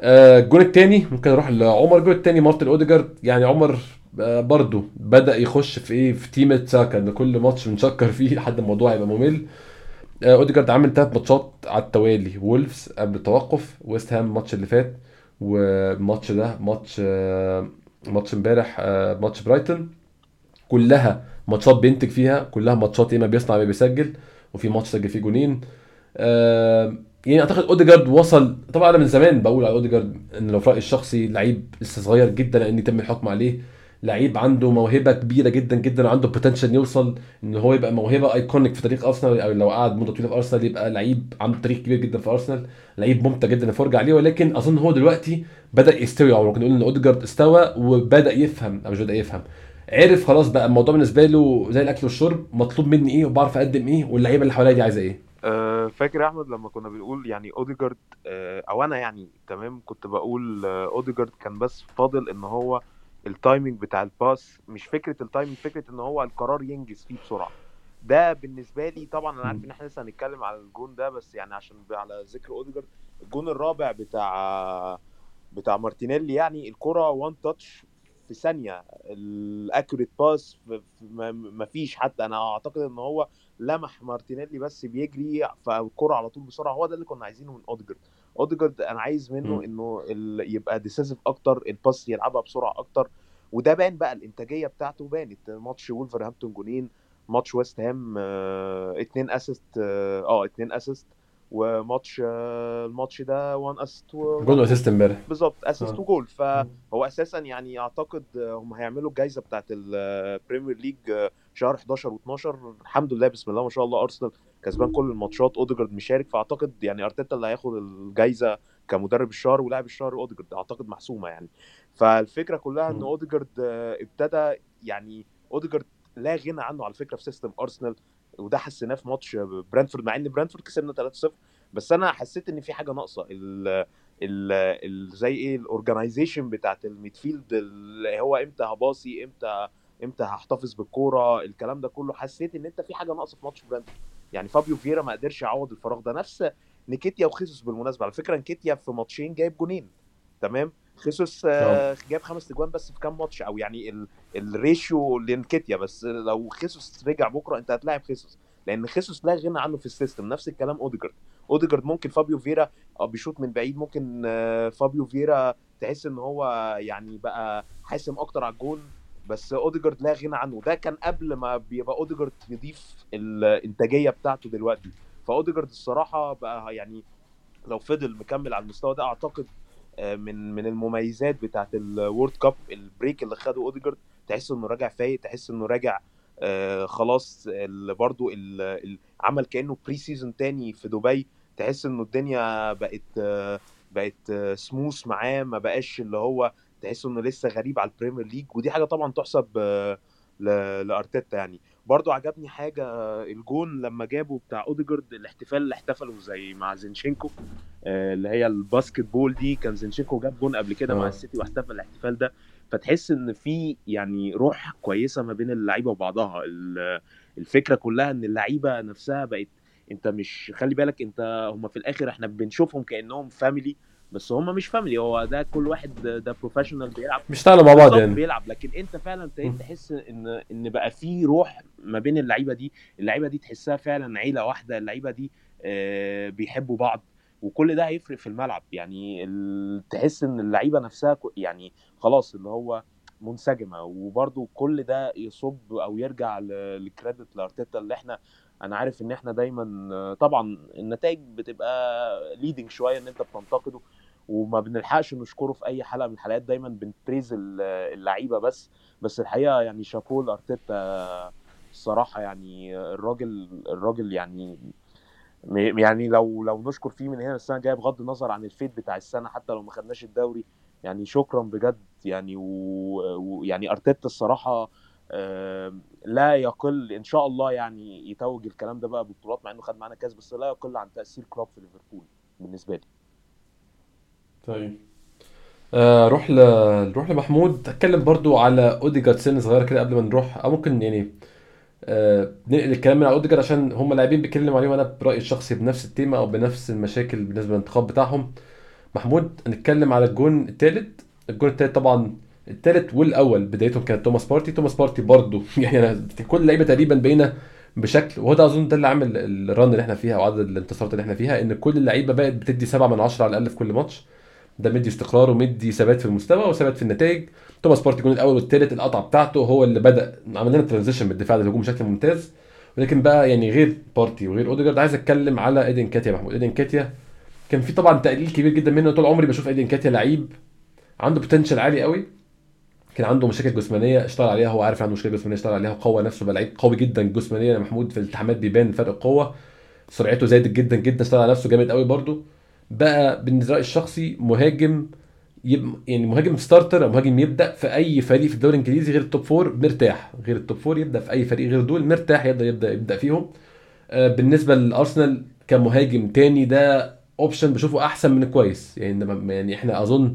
آه، الجون الثاني ممكن أروح لعمر. الجون الثاني مارتن أوديجارد يعني عمر آه، برضو بدأ يخش في إيه؟ في تيمة ساكا إن كل ماتش بنشكر فيه لحد الموضوع يبقى ممل. آه، أوديجارد عامل ثلاث ماتشات على التوالي وولفز قبل التوقف ويست هام الماتش اللي فات. والماتش ده ماتش ماتش امبارح آه، ماتش برايتون. كلها ماتشات بينتج فيها كلها ماتشات يا إما بيصنع يا بيسجل وفي ماتش سجل فيه جونين. آه، يعني أعتقد أوديجارد وصل طبعا أنا من زمان بقول على أوديجارد إن لو في رايي الشخصي لعيب لسه صغير جدا ان يتم الحكم عليه. لعيب عنده موهبة كبيرة جدا جدا وعنده potential يوصل إن هو يبقى موهبة iconic في تاريخ ارسنال أو لو قعد مدة طويلة في ارسنال يبقى لعيب عنده تاريخ كبير جدا في ارسنال لعيب ممتع جدا نتفرج عليه. ولكن أظن هو دلوقتي بدأ يستوي أو ممكن نقول إن اوديجارد استوى وبدأ يفهم أو مش بدأ يفهم. عرف خلاص بقى الموضوع بالنسبة له زي الأكل والشرب مطلوب مني إيه وبعرف أقدم إيه واللعيبة اللي حواليا دي عايزة إيه. آه، فاكر يا أحمد لما كنا بنقول يعني اوديجارد آه، أو أنا يعني تمام كنت بقول اوديجارد كان بس فاضل إن هو ال timing بتاع الباس مش فكرة ال timing فكرة إن هو القرار ينجز فيه بسرعة. ده بالنسبة لي طبعا أنا عارف إن إحنا لسه هنتكلم على الجون ده بس يعني عشان على ذكر أوديجارد الجون الرابع بتاع بتاع مارتينيلي يعني الكرة one touch في ثانية. ال accurate pass ما فيش حتى. أنا أعتقد إن هو لمح مارتينيلي بس بيجري فالكرة على طول بسرعة. هو ده اللي كنا عايزينه من أوديجارد. اوديجارد أنا عايز منه مم. إنه ال... يبقى decisive أكتر ال pass يلعبها بسرعة أكتر. وده بان بقى الإنتاجية بتاعته بانت. ماتش وولفرهامبتون جونين ماتش ويست هام آه، اتنين assist آه آه، اتنين assist وماتش آه، الماتش ده one assist goal و assist امبارح. بالظبط assist آه. وجول. فهو أساسا يعني أعتقد هم هيعملوا الجائزه بتاعت البريمير ليج شهر 11 و12 الحمد لله بسم الله ما شاء الله ارسنال كسبان كل الماتشات أوديجارد مشارك فأعتقد يعني أرتيتا اللي هياخد الجائزه كمدرب الشهر ولاعب الشهر أوديجارد أعتقد محسومة يعني. فالفكرة كلها إن. أوديجارد آه، ابتدى يعني أوديجارد لا غنى عنه على فكرة في system ارسنال وده حسيناه في ماتش برينتفورد مع إن برينتفورد كسبنا 3-0 بس أنا حسيت إن في حاجة ناقصة. ال ال ال زي إيه ال organization بتاعت ال midfield اللي هو إمتى هباصي إمتى إمتى هحتفظ بالكورة الكلام ده كله حسيت إن أنت في حاجة ناقصة في ماتش برينتفورد. يعني فابيو فييرا ما قدرش يعوض الفراغ ده. نفس نكيتيا وخيسوس بالمناسبة. على فكرة نكيتيا في ماتشين جايب جونين. تمام؟ خيسوس آه، جاب خمس تجوان بس في كام ماتش أو يعني ال- ال ratio لنكيتيا بس. لو خيسوس رجع بكرة أنت هتلاعب خيسوس. لأن خيسوس لا غنى عنه في ال system. نفس الكلام أوديجارد. أوديجارد ممكن فابيو فييرا آه بيشوط من بعيد. ممكن آه، فابيو فييرا تحس إن هو يعني بقى حاسم أكتر على الجون. بس اوديجارد لا غنى عنه. ده كان قبل ما بيبقى اوديجارد يضيف الانتاجية بتاعته دلوقتي. فاوديجارد الصراحة بقى يعني لو فضل مكمل على المستوى ده أعتقد آه، من من المميزات بتاعت ال World Cup break اللي خده اوديجارد تحس إنه راجع فايق تحس إنه راجع آه، خلاص برضو عمل كأنه pre-season تاني في دبي. تحس إنه الدنيا بقت آه، بقت سموث معاه ما بقاش اللي هو تحس إنه لسه غريب على البريمير ليج ودي حاجة طبعا تحسب آه، لأرتيتا يعني. برضو عجبني حاجة آه، الجون لما جابوا بتاع أوديجارد الاحتفال اللي احتفلوا زي مع زينشينكو آه، اللي هي ال basketball دي. كان زينشينكو جاب جون قبل كده مع. السيتي واحتفل الاحتفال ده. فتحس إن في يعني روح كويسة ما بين اللعيبة وبعضها. ال- الفكرة كلها إن اللعيبة نفسها بقت أنت مش خلي بالك أنت هم في الآخر إحنا بنشوفهم كأنهم family بس هم مش family هو ده كل واحد ده- professional بيلعب. بيشتغلوا مع بعض يعني. بيلعب. لكن انت فعلا ابتديت. تحس إن إن بقى في روح ما بين اللعيبة دي. اللعيبة دي تحسها فعلا عيلة واحدة اللعيبة دي آه، بيحبوا بعض. وكل ده هيفرق في الملعب. يعني تحس إن اللعيبة نفسها يعني خلاص اللي هو منسجمة. وبرده كل ده يصب أو يرجع لكريدت لأرتيتا اللي إحنا أنا عارف إن إحنا دايما آه، طبعا النتائج بتبقى ليدنج شوية إن أنت بتنتقده. وما بنلحقش نشكره في أي حلقة من الحلقات دايما بنبريز ال- اللعيبة بس. بس الحقيقة يعني شابوه لأرتيتا الصراحه يعني الراجل الراجل يعني يعني لو لو نشكر فيه من هنا السنة الجاية بغض النظر عن الفيت بتاع السنة حتى لو ما خدناش الدوري يعني شكرا بجد يعني ويعني أرتيتا الصراحة لا يقل إن شاء الله يعني يتوج الكلام ده بقى ببطولات مع إنه خد معانا كاس بس لا يقل عن تأثير كلوب في ليفربول بالنسبة لي. طيب. آه روح ل... نروح لمحمود. اتكلم برضو على أوديجارد سن صغيرة كده قبل ما نروح أو ممكن يعني آه ننقل الكلام من على أوديجارد عشان هم لاعبين بيتكلم عليهم أنا برأيي الشخصي بنفس التيمة أو بنفس المشاكل بالنسبة للانتخاب بتاعهم. محمود هنتكلم على الجون الثالث الجون الثالث طبعا الثالث والأول بدايتهم كانت توماس بارتي. توماس بارتي برضه <laughs> يعني أنا كل لعيبة تقريبا بقينا بشكل وهو ده أظن ده اللي عامل ال run اللي إحنا فيها وعدد الانتصارات اللي إحنا فيها إن كل اللعيبة بقت بتدي 7 من 10 على الأقل في كل ماتش. ده مدي استقرار ومدي ثبات في المستوى وثبات في النتائج. توماس بارتي الجون الأول والثالث القطعه بتاعته هو اللي بدأ عمل لنا transition من الدفاع للهجوم بشكل ممتاز. ولكن بقى يعني غير بارتي وغير أوديجارد عايز أتكلم على ايدي نكيتيا يا محمود. ايدي نكيتيا كان في طبعا تقليل كبير جدا منه. طول عمري بشوف ايدي نكيتيا لعيب عنده potential عالي قوي. كان عنده مشاكل جسمانية اشتغل عليها هو عارف عنده مشكله جسمانية اشتغل عليها. وقوى نفسه بقى لعيب قوي جدا جسمانيا يا محمود. في الالتحامات بيبان فرق القوة. سرعته زادت جدا جدا اشتغل على نفسه جامد قوي برده بقى بالنسبة الشخصي مهاجم يب... يعني مهاجم starter أو مهاجم يبدأ في أي فريق في الدوري الإنجليزي غير ال top four مرتاح. غير ال top four يبدأ في أي فريق غير دول مرتاح يقدر يبدأ يبدأ فيهم. آه بالنسبة للارسنال كمهاجم تاني ده option بشوفه أحسن من كويس. يعني يعني إحنا أظن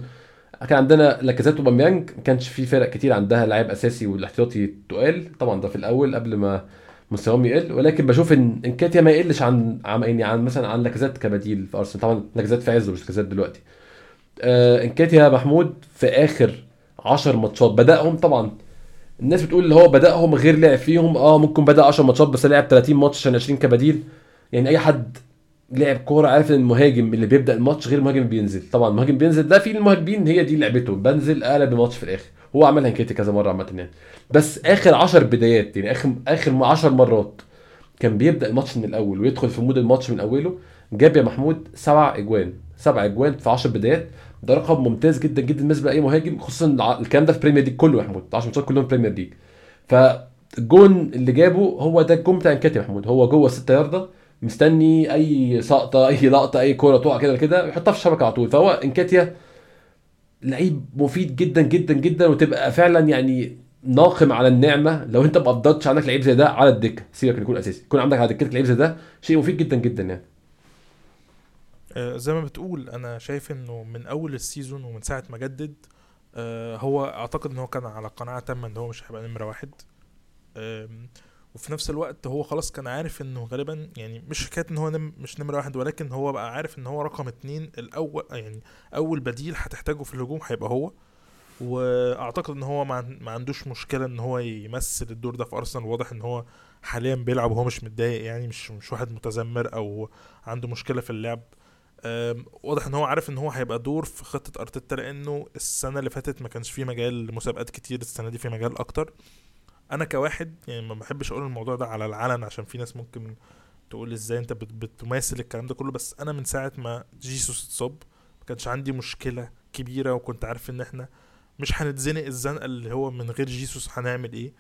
كان عندنا لاكازيت واوباميانج ما كانش في فرق كتير عندها لاعب أساسي والاحتياطي تقال. طبعا ده في الأول قبل ما مستواهم يقل ولكن بشوف ان انكاتيا ما يقلش عن عن يعني عن مثلا عن لاكازيت كبديل في أرسنال. طبعا لاكازيت في عزه مش لاكازيت دلوقتي. آه انكاتيا محمود في آخر 10 ماتشات بدأهم طبعا الناس بتقول اللي هو بدأهم غير لعب فيهم. آه ممكن بدأ 10 ماتشات بس لعب 30 ماتش عشان 20 كبديل. يعني أي حد لعب كورة عارف إن المهاجم اللي بيبدأ الماتش غير المهاجم بينزل. طبعا المهاجم بينزل ده في المهاجمين هي دي لعبته. بنزل اقلب الماتش في الآخر. هو عملها نكيتيا كذا مرة عامة يعني. بس آخر 10 بدايات يعني اخر آخر 10 مرات كان بيبدأ الماتش من الأول ويدخل في mood الماتش من أوله جاب يا محمود سبع أجوان سبع أجوان في 10 بدايات. ده رقم ممتاز جدا جدا بالنسبة لأي مهاجم خصوصا الكلام ده في بريمير ليج كله يا محمود 10 ماتشات كلهم بريمير ليج فالجون اللي جابه هو ده الجون بتاع نكيتيا يا محمود. هو جوه 6 ياردة مستني أي سقطة أي لقطة أي كورة تقع كده كده يحطها في الشبكة على طول. فهو نكيتيا لعيب مفيد جدا جدا جدا وتبقى فعلا يعني ناقم على النعمة. لو انت ما قدرتش عندك لعيب زي ده على الدكة سيبك يكون أساسي. يكون عندك على دكتك لعيب زي ده شيء مفيد جدا جدا يعني. آه، زي ما بتقول أنا شايف إنه من أول السيزون ومن ساعة ما جدد آه، هو أعتقد إن هو كان على قناعة تامة إن هو مش هيبقى نمرة واحد. وفي نفس الوقت هو خلاص كان عارف إنه غالبا يعني مش حكاية إن هو نم مش نمرة واحد ولكن هو بقى عارف إن هو رقم اتنين الأول يعني أول بديل هتحتاجه في الهجوم هيبقى هو. وأعتقد إن هو ما عندوش مشكلة إن هو يمثل الدور ده في أرسنال. واضح إن هو حاليا بيلعب وهو مش متضايق يعني مش مش واحد متذمر أو عنده مشكلة في اللعب. واضح إن هو عارف إن هو هيبقى دور في خطة أرتيتا لأنه السنة اللي فاتت ما كانش فيه مجال لمسابقات كتير السنة دي في مجال أكتر. أنا كواحد يعني ما بحبش أقول الموضوع ده على العلن عشان في ناس ممكن تقول إزاي أنت بتماثل الكلام ده كله. بس أنا من ساعة ما جيسوس اتصاب ما كانش عندي مشكلة كبيرة وكنت عارف إن إحنا مش هنتزنق الزنقة اللي هو من غير جيسوس هنعمل إيه.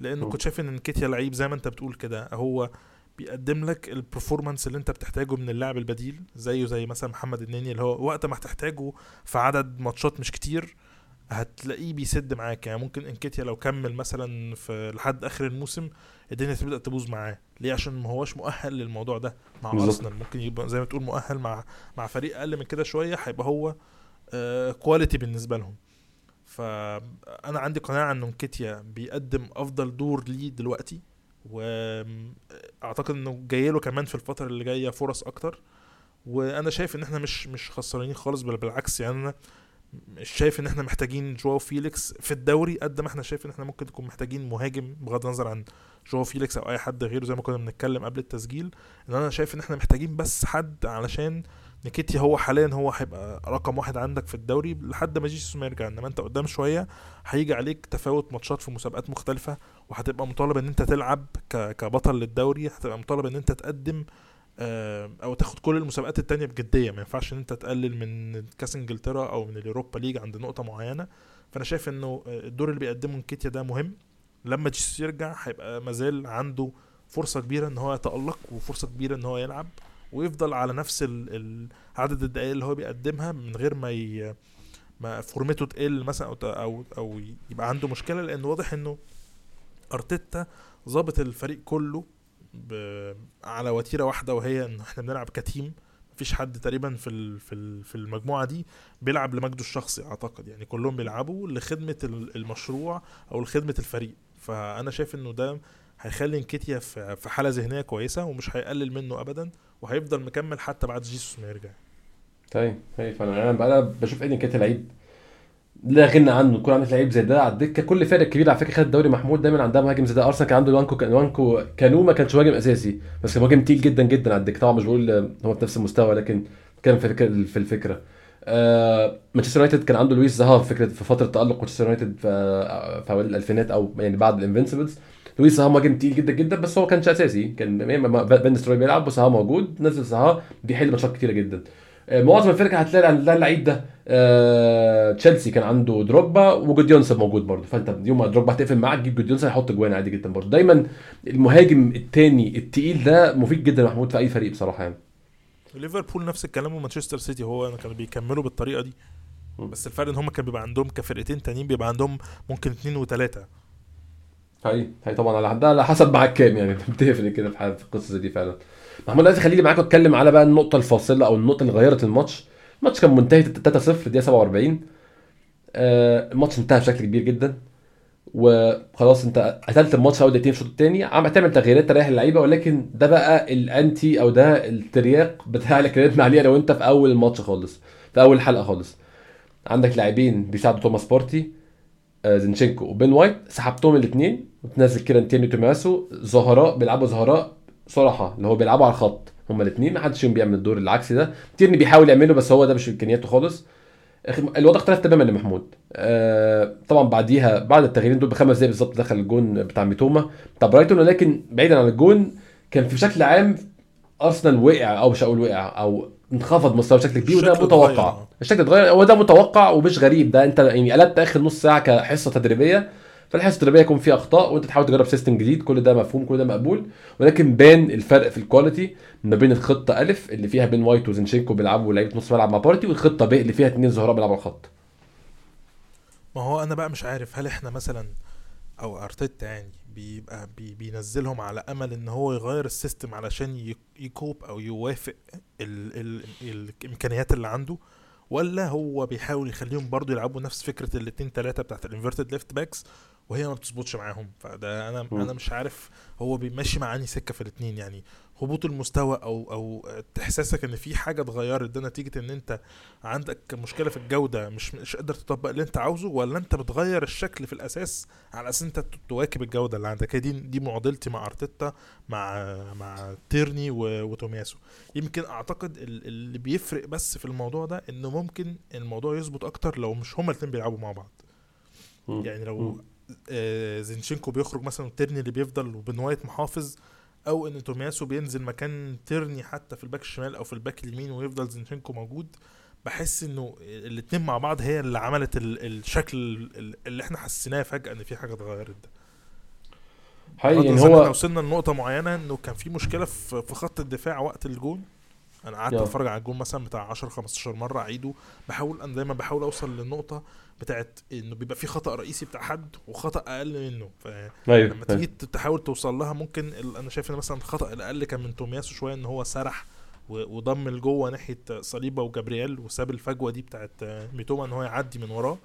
لأنه كنت شايف إن نكيتيا لعيب زي ما أنت بتقول كده هو بيقدم لك ال performance اللي أنت بتحتاجه من اللاعب البديل. زيه زي مثلا محمد النني اللي هو وقت ما هتحتاجه في عدد ماتشات مش كتير هتلاقيه بيسد معاك. يعني ممكن نكيتيا لو كمل مثلا في لحد آخر الموسم الدنيا تبدأ تبوظ معاه. ليه؟ عشان ما هوش مؤهل للموضوع ده مع أرسنال. ممكن يبقى زي ما تقول مؤهل مع مع فريق أقل من كده شوية هيبقى هو آه quality بالنسبة لهم. فأنا عندي قناعة إن انكيتيا بيقدم أفضل دور ليه دلوقتي وأعتقد إنه جاي له كمان في الفترة اللي جاية فرص أكتر. وأنا شايف إن إحنا مش مش خسرانين خالص بل بالعكس يعني أنا مش شايف إن إحنا محتاجين جواو فيليكس في الدوري قد ما إحنا شايف إن إحنا ممكن نكون محتاجين مهاجم بغض النظر عن جواو فيليكس أو أي حد غيره زي ما كنا بنتكلم قبل التسجيل. إن أنا شايف إن إحنا محتاجين بس حد علشان نكيتيا هو حاليا هو هيبقى رقم واحد عندك في الدوري. لحد ما جيسوس ما يرجع إنما أنت قدام شوية هيجي عليك تفاوت ماتشات في مسابقات مختلفة وهتبقى مطالب إن أنت تلعب كبطل للدوري هتبقى مطالب إن أنت تقدم أو تاخد كل المسابقات التانية بجدية. ما ينفعش إن أنت تقلل من كأس إنجلترا أو من اليوروبا ليج عند نقطة معينة. فأنا شايف إنه الدور اللي بيقدمه نكيتيا ده مهم. لما جيسوس يرجع هيبقى مازال عنده فرصة كبيرة إن هو يتألق وفرصة كبيرة إن هو يلعب ويفضل على نفس عدد الدقائق اللي هو بيقدمها من غير ما ي... ما فورمته تقل مثلا أو أو أو يبقى عنده مشكلة. لأن واضح إنه أرتيتا ظابط الفريق كله ب... على وتيرة واحدة وهي إن إحنا بنلعب كتيم. مفيش حد تقريبا في في في المجموعة دي بيلعب لمجده الشخصي أعتقد. يعني كلهم بيلعبوا لخدمة المشروع أو لخدمة الفريق. فأنا شايف إنه ده هيخلي إنكيتيا في حالة ذهنية كويسة ومش هيقلل منه ابدا وهيفضل مكمل حتى بعد جيسوس ما يرجع. طيب طيب فانا أنا بشوف ايدن كيتيا لعيب لا غنى عنه يكون عندك لعيب زي ده على الدكة. كل الفرق الكبيره على فكرة خدت الدوري محمود دايما عندها مهاجم زي ده. أرسنال كان عنده وانكو كان وانكو كانو ما كانش مهاجم أساسي بس كان مهاجم تقيل جدا جدا على الدكة. طبعا مش بقول هو في نفس المستوى لكن كان في في الفكرة. آه مانشستر يونايتد كان عنده لويس ساها في فكره في فترة تألق مانشستر يونايتد في أوائل الألفينات أو يعني بعد ال invincibles لويس ساها مهاجم تقيل جدا جدا بس هو كانش أساسي. كان فان نيستلروي بيلعب وساها موجود نزل ساها بيحل ماتشات كتيرة جدا. معظم الفرق هتلاقي عندها اللعيب ده. آه، تشيلسي كان عنده دروجبا وجوديونسن موجود برضه. فانت يوم ما دروجبا هتقفل معاك تجيب جوديونسن هيحط جوان عادي جدا برضه. دايما المهاجم الثاني التقيل ده مفيد جدا محمود في أي فريق بصراحة يعني. ليفربول نفس الكلام ومانشستر سيتي هو كانوا بيكملوا بالطريقة دي. بس الفرق إن هم كان بيبقى عندهم كفرقتين تانيين بيبقى عندهم ممكن اثنين وثلاثه هاي هاي طبعا على حدها على حسب معاك كام يعني. <laughs> بتفرق كده في في القصة دي فعلا. محمود دلوقتي خليني معاك اتكلم على بقى النقطة الفاصلة أو النقطة اللي غيرت الماتش. الماتش كان منتهي 3-0 دقيقه 47 آه الماتش انتهى بشكل كبير جدا. وخلاص انت قتلت الماتش أول دقيقتين في الشوط الثاني عم تعمل تغييرات تريح اللعيبة ولكن ده بقى الأنتي أو ده الترياق بتاع اللي اتكلمنا عليه أنا وانت في أول الماتش خالص في أول حلقة خالص. عندك لاعبين بيساعدوا توماس بارتي آه زينشينكو وبين وايت. سحبتهم الاثنين وتنزل كده تيرني تومياسو ظهراء بيلعبوا ظهراء. صراحة اللي هو بيلعبوا على الخط. هما الاثنين ما حدش فيهم بيعمل الدور العكسي ده. تيرني بيحاول يعمله بس هو ده مش إمكانياته خالص. الوضع اختلف تماما لمحمود آه طبعا بعديها بعد التغييرين دول بخمس دقايق بالظبط دخل الجون بتاع ميتوما. بتاع برايتون ولكن بعيدا عن الجون كان في بشكل عام أرسنال وقع أو مش هقول وقع أو انخفض مستوى بشكل كبير وده متوقع. الشكل اتغير هو ده متوقع ومش غريب. ده أنت يعني قلبت آخر نص ساعة كحصة تدريبية. فالحصة التدريبيه يكون فيها أخطاء وأنت تحاول تجرب system جديد كل ده مفهوم كل ده مقبول. ولكن بان الفرق في ال quality ما بين الخطة ألف اللي فيها بين وايت وزنشينكو بيلعبوا لعيبة نص ملعب مع بارتي والخطة ب اللي فيها اثنين ظهراء بيلعبوا على الخط. ما هو أنا بقى مش عارف هل إحنا مثلا أو أرتيتا يعني بيبقى بي بينزلهم على أمل إن هو يغير ال system علشان يواكب أو يوافق ال ال الإمكانيات اللي عنده ولا هو بيحاول يخليهم برضو يلعبوا نفس فكرة الاثنين ثلاثة بتاعت ال inverted left backs وهي ما بتظبطش معاهم. فده أنا م. أنا مش عارف هو بيمشي مع أنهي سكة في الاثنين يعني هبوط المستوى أو أو إحساسك إن في حاجة اتغيرت ده نتيجة إن أنت عندك مشكلة في الجودة مش مش قادر تطبق اللي أنت عاوزه ولا أنت بتغير الشكل في الأساس على أساس أنت تواكب الجودة اللي عندك. هي دي دي معضلتي مع أرتيتا مع مع تيرني وتومياسو. يمكن أعتقد اللي بيفرق بس في الموضوع ده إنه ممكن الموضوع يظبط أكتر لو مش هما الاثنين بيلعبوا مع بعض. يعني لو زينشينكو بيخرج مثلا تيرني اللي بيفضل وبن وايت محافظ أو إن تومياسو بينزل مكان تيرني حتى في ال back الشمال أو في ال back اليمين ويفضل زينشينكو موجود. بحس إنه الاثنين مع بعض هي اللي عملت الشكل اللي إحنا حسيناه فجأة إن في حاجة اتغيرت ده. حقيقي يعني هو وصلنا لنقطة معينة إنه كان في مشكلة في خط الدفاع وقت الجون. أنا قعدت اتفرج على الجون مثلا بتاع 10 15 مرة أعيده بحاول أنا دايما بحاول أوصل للنقطة بتاعت إنه بيبقى في خطأ رئيسي بتاع حد وخطأ أقل منه. فلما أيوه. لما تيجي تحاول توصل لها ممكن أنا شايف إن مثلا الخطا الأقل كان من تومياسو شوية إن هو سرح وضم لجوه ناحية صليبة وجابرييل وساب الفجوة دي بتاعت ميتوما إن هو يعدي من وراه.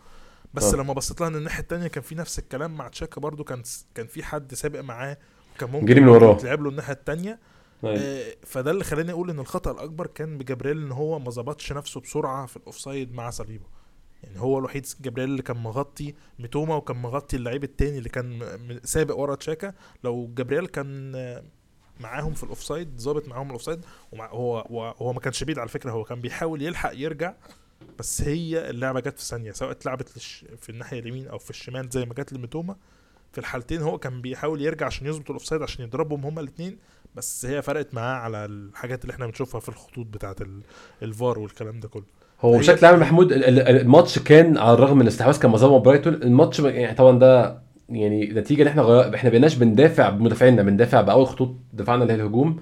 بس أوه. لما بصيت لها ان الناحية الثانية كان في نفس الكلام مع تشاكا برده كان كان في حد سابق معاه كان ممكن جري من وراه. تلعب له الناحية الثانية آه فده اللي خلاني أقول إن الخطأ الأكبر كان بجابرييل إن هو ما ظبطش نفسه بسرعة في الأوفسايد مع صليبة. يعني هو الوحيد جبريل اللي كان مغطي ميتوما وكان مغطي اللعيب التاني اللي كان سابق ورا تشاكا. لو جبريل كان معاهم في الأوفسايد ظابط معاهم الأوفسايد هو هو ما كانش بعيد على فكرة هو كان بيحاول يلحق يرجع بس هي اللعبة جت في ثانية سواء اتلعبت في الناحية اليمين أو في الشمال زي ما جت لميتوما. في الحالتين هو كان بيحاول يرجع عشان يظبط الأوفسايد عشان يضربهم هما الاثنين بس هي فرقت معاه على الحاجات اللي إحنا بنشوفها في الخطوط بتاعه الفار والكلام ده كله. هو بشكل عام محمود الماتش كان على الرغم من الاستحواذ كان مظلم برايتون. الماتش يعني طبعا ده يعني نتيجة ان إحنا غير... إحنا بقيناش بندافع بمدافعينا بندافع بأول خطوط دفاعنا اللي هي الهجوم.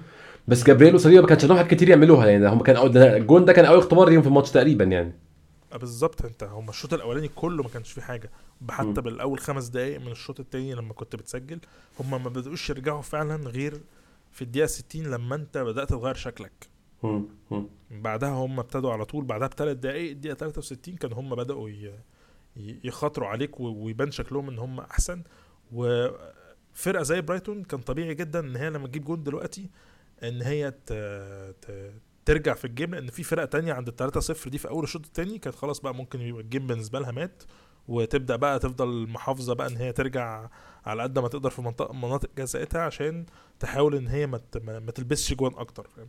بس جابرييل وصليبا ما كانش عندهم حاجات كتير يعملوها يعني هم كان أول الجون ده كان أول اختبار ليهم في الماتش تقريبا يعني. آه، بالظبط. انت هم الشوط الأولاني كله ما كانش فيه حاجة. حتى بالأول خمس دقائق من الشوط الثاني لما كنت بتسجل هم ما بدأوش يرجعوا فعلا غير في الدقيقة 60 لما انت بدأت تغير شكلك. بعدها هم ابتدوا على طول بعدها بثلاث دقائق الدقيقة 63 كان هم بدأوا يخاطروا عليك ويبان شكلهم إن هم أحسن. وفرقة زي برايتون كان طبيعي جدا إن هي لما تجيب جون دلوقتي إن هي ترجع في ال game لأن في فرق تانية عند ال 3 0 دي في أول الشوط الثاني كانت خلاص بقى ممكن يبقى ال game بالنسبة لها مات. وتبدأ بقى تفضل محافظة بقى إن هي ترجع على قد ما تقدر في منطقه مناطق جزائتها عشان تحاول إن هي ما ما تلبسش جوان أكتر فاهم؟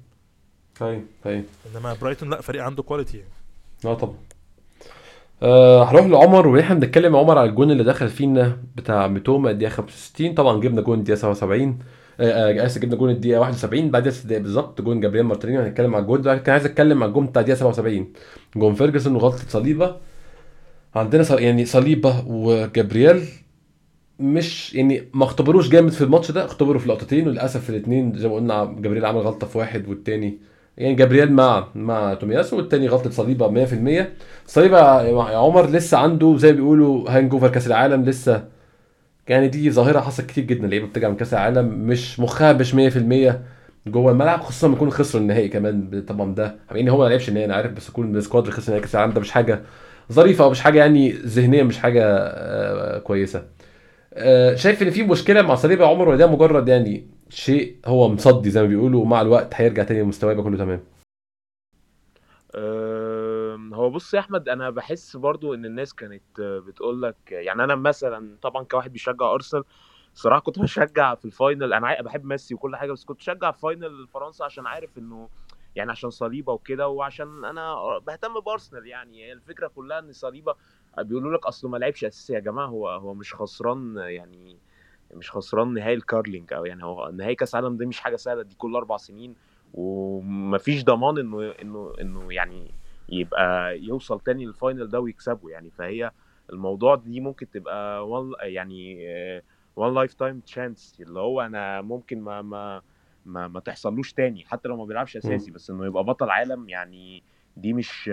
أيوه أيوه إنما برايتون لأ فريق عنده quality يعني. آه طبعا. أه هروح لعمر وإحنا بنتكلم عمر على الجون اللي دخل فينا بتاع ميتوما الدقيقة 65 طبعا جبنا جون الدقيقة 77 آه، آه، اسف جبنا جون الدقيقة 71 بعد 6 دقايق بالظبط جون جابرييل مارتينيلي هنتكلم على الجون ده. كان عايز أتكلم على الجون بتاع الدقيقة 77 جون فيرجسون وغلطة صليبا. عندنا يعني صليبا وجابرييل مش يعني ما اختبروش جامد في الماتش ده اختبروا في لقطتين وللأسف في الاثنين زي ما قلنا جابرييل عمل غلطة في واحد والتاني يعني جابرييل مع مع تومياسو والتاني غلطة صليبا 100% صليبا يا عمر لسه عنده زي ما بيقولوا hangover كأس العالم لسه يعني دي ظاهرة حصلت كتير جدا لعيبه بترجع من كأس العالم مش مخها مش 100% جوه الملعب خصوصا لما يكونوا خسروا النهائي كمان طبعا ده يعني هو ما لعبش النهائي أنا عارف بس يكون ال squad خسر نهائي كأس العالم ده مش حاجة ظريفة أو مش حاجة يعني ذهنيا مش حاجة آه، كويسة. آه، شايف إن في مشكلة مع صليبا يا عمر ولا ده مجرد يعني شيء هو مصدي زي ما بيقولوا ومع الوقت هيرجع تاني لمستواه يبقى كله تمام؟ هو بص يا أحمد أنا بحس برضو إن الناس كانت بتقول لك يعني أنا مثلا طبعا كواحد بيشجع أرسنال صراحة كنت بشجع في ال final أنا بحب ميسي وكل حاجة بس كنت بشجع final فرنسا عشان عارف إنه يعني عشان صليبا وكده وعشان أنا بهتم بأرسنال يعني. هي الفكرة كلها إن صليبا بيقولوا لك أصله ما لعبش أساسي يا جماعة هو هو مش خسران يعني مش خسران نهائي ال Carling أو يعني هو نهائي كأس العالم دي مش حاجة سهلة دي كل أربع سنين. ومفيش ضمان إنه إنه إنه يعني يبقى يوصل تاني لل final ده ويكسبه يعني. فهي الموضوع دي ممكن تبقى يعني one lifetime chance اللي هو أنا ممكن ما ما ما, ما تحصلوش تاني حتى لو ما بيلعبش أساسي بس إنه يبقى بطل عالم يعني دي مش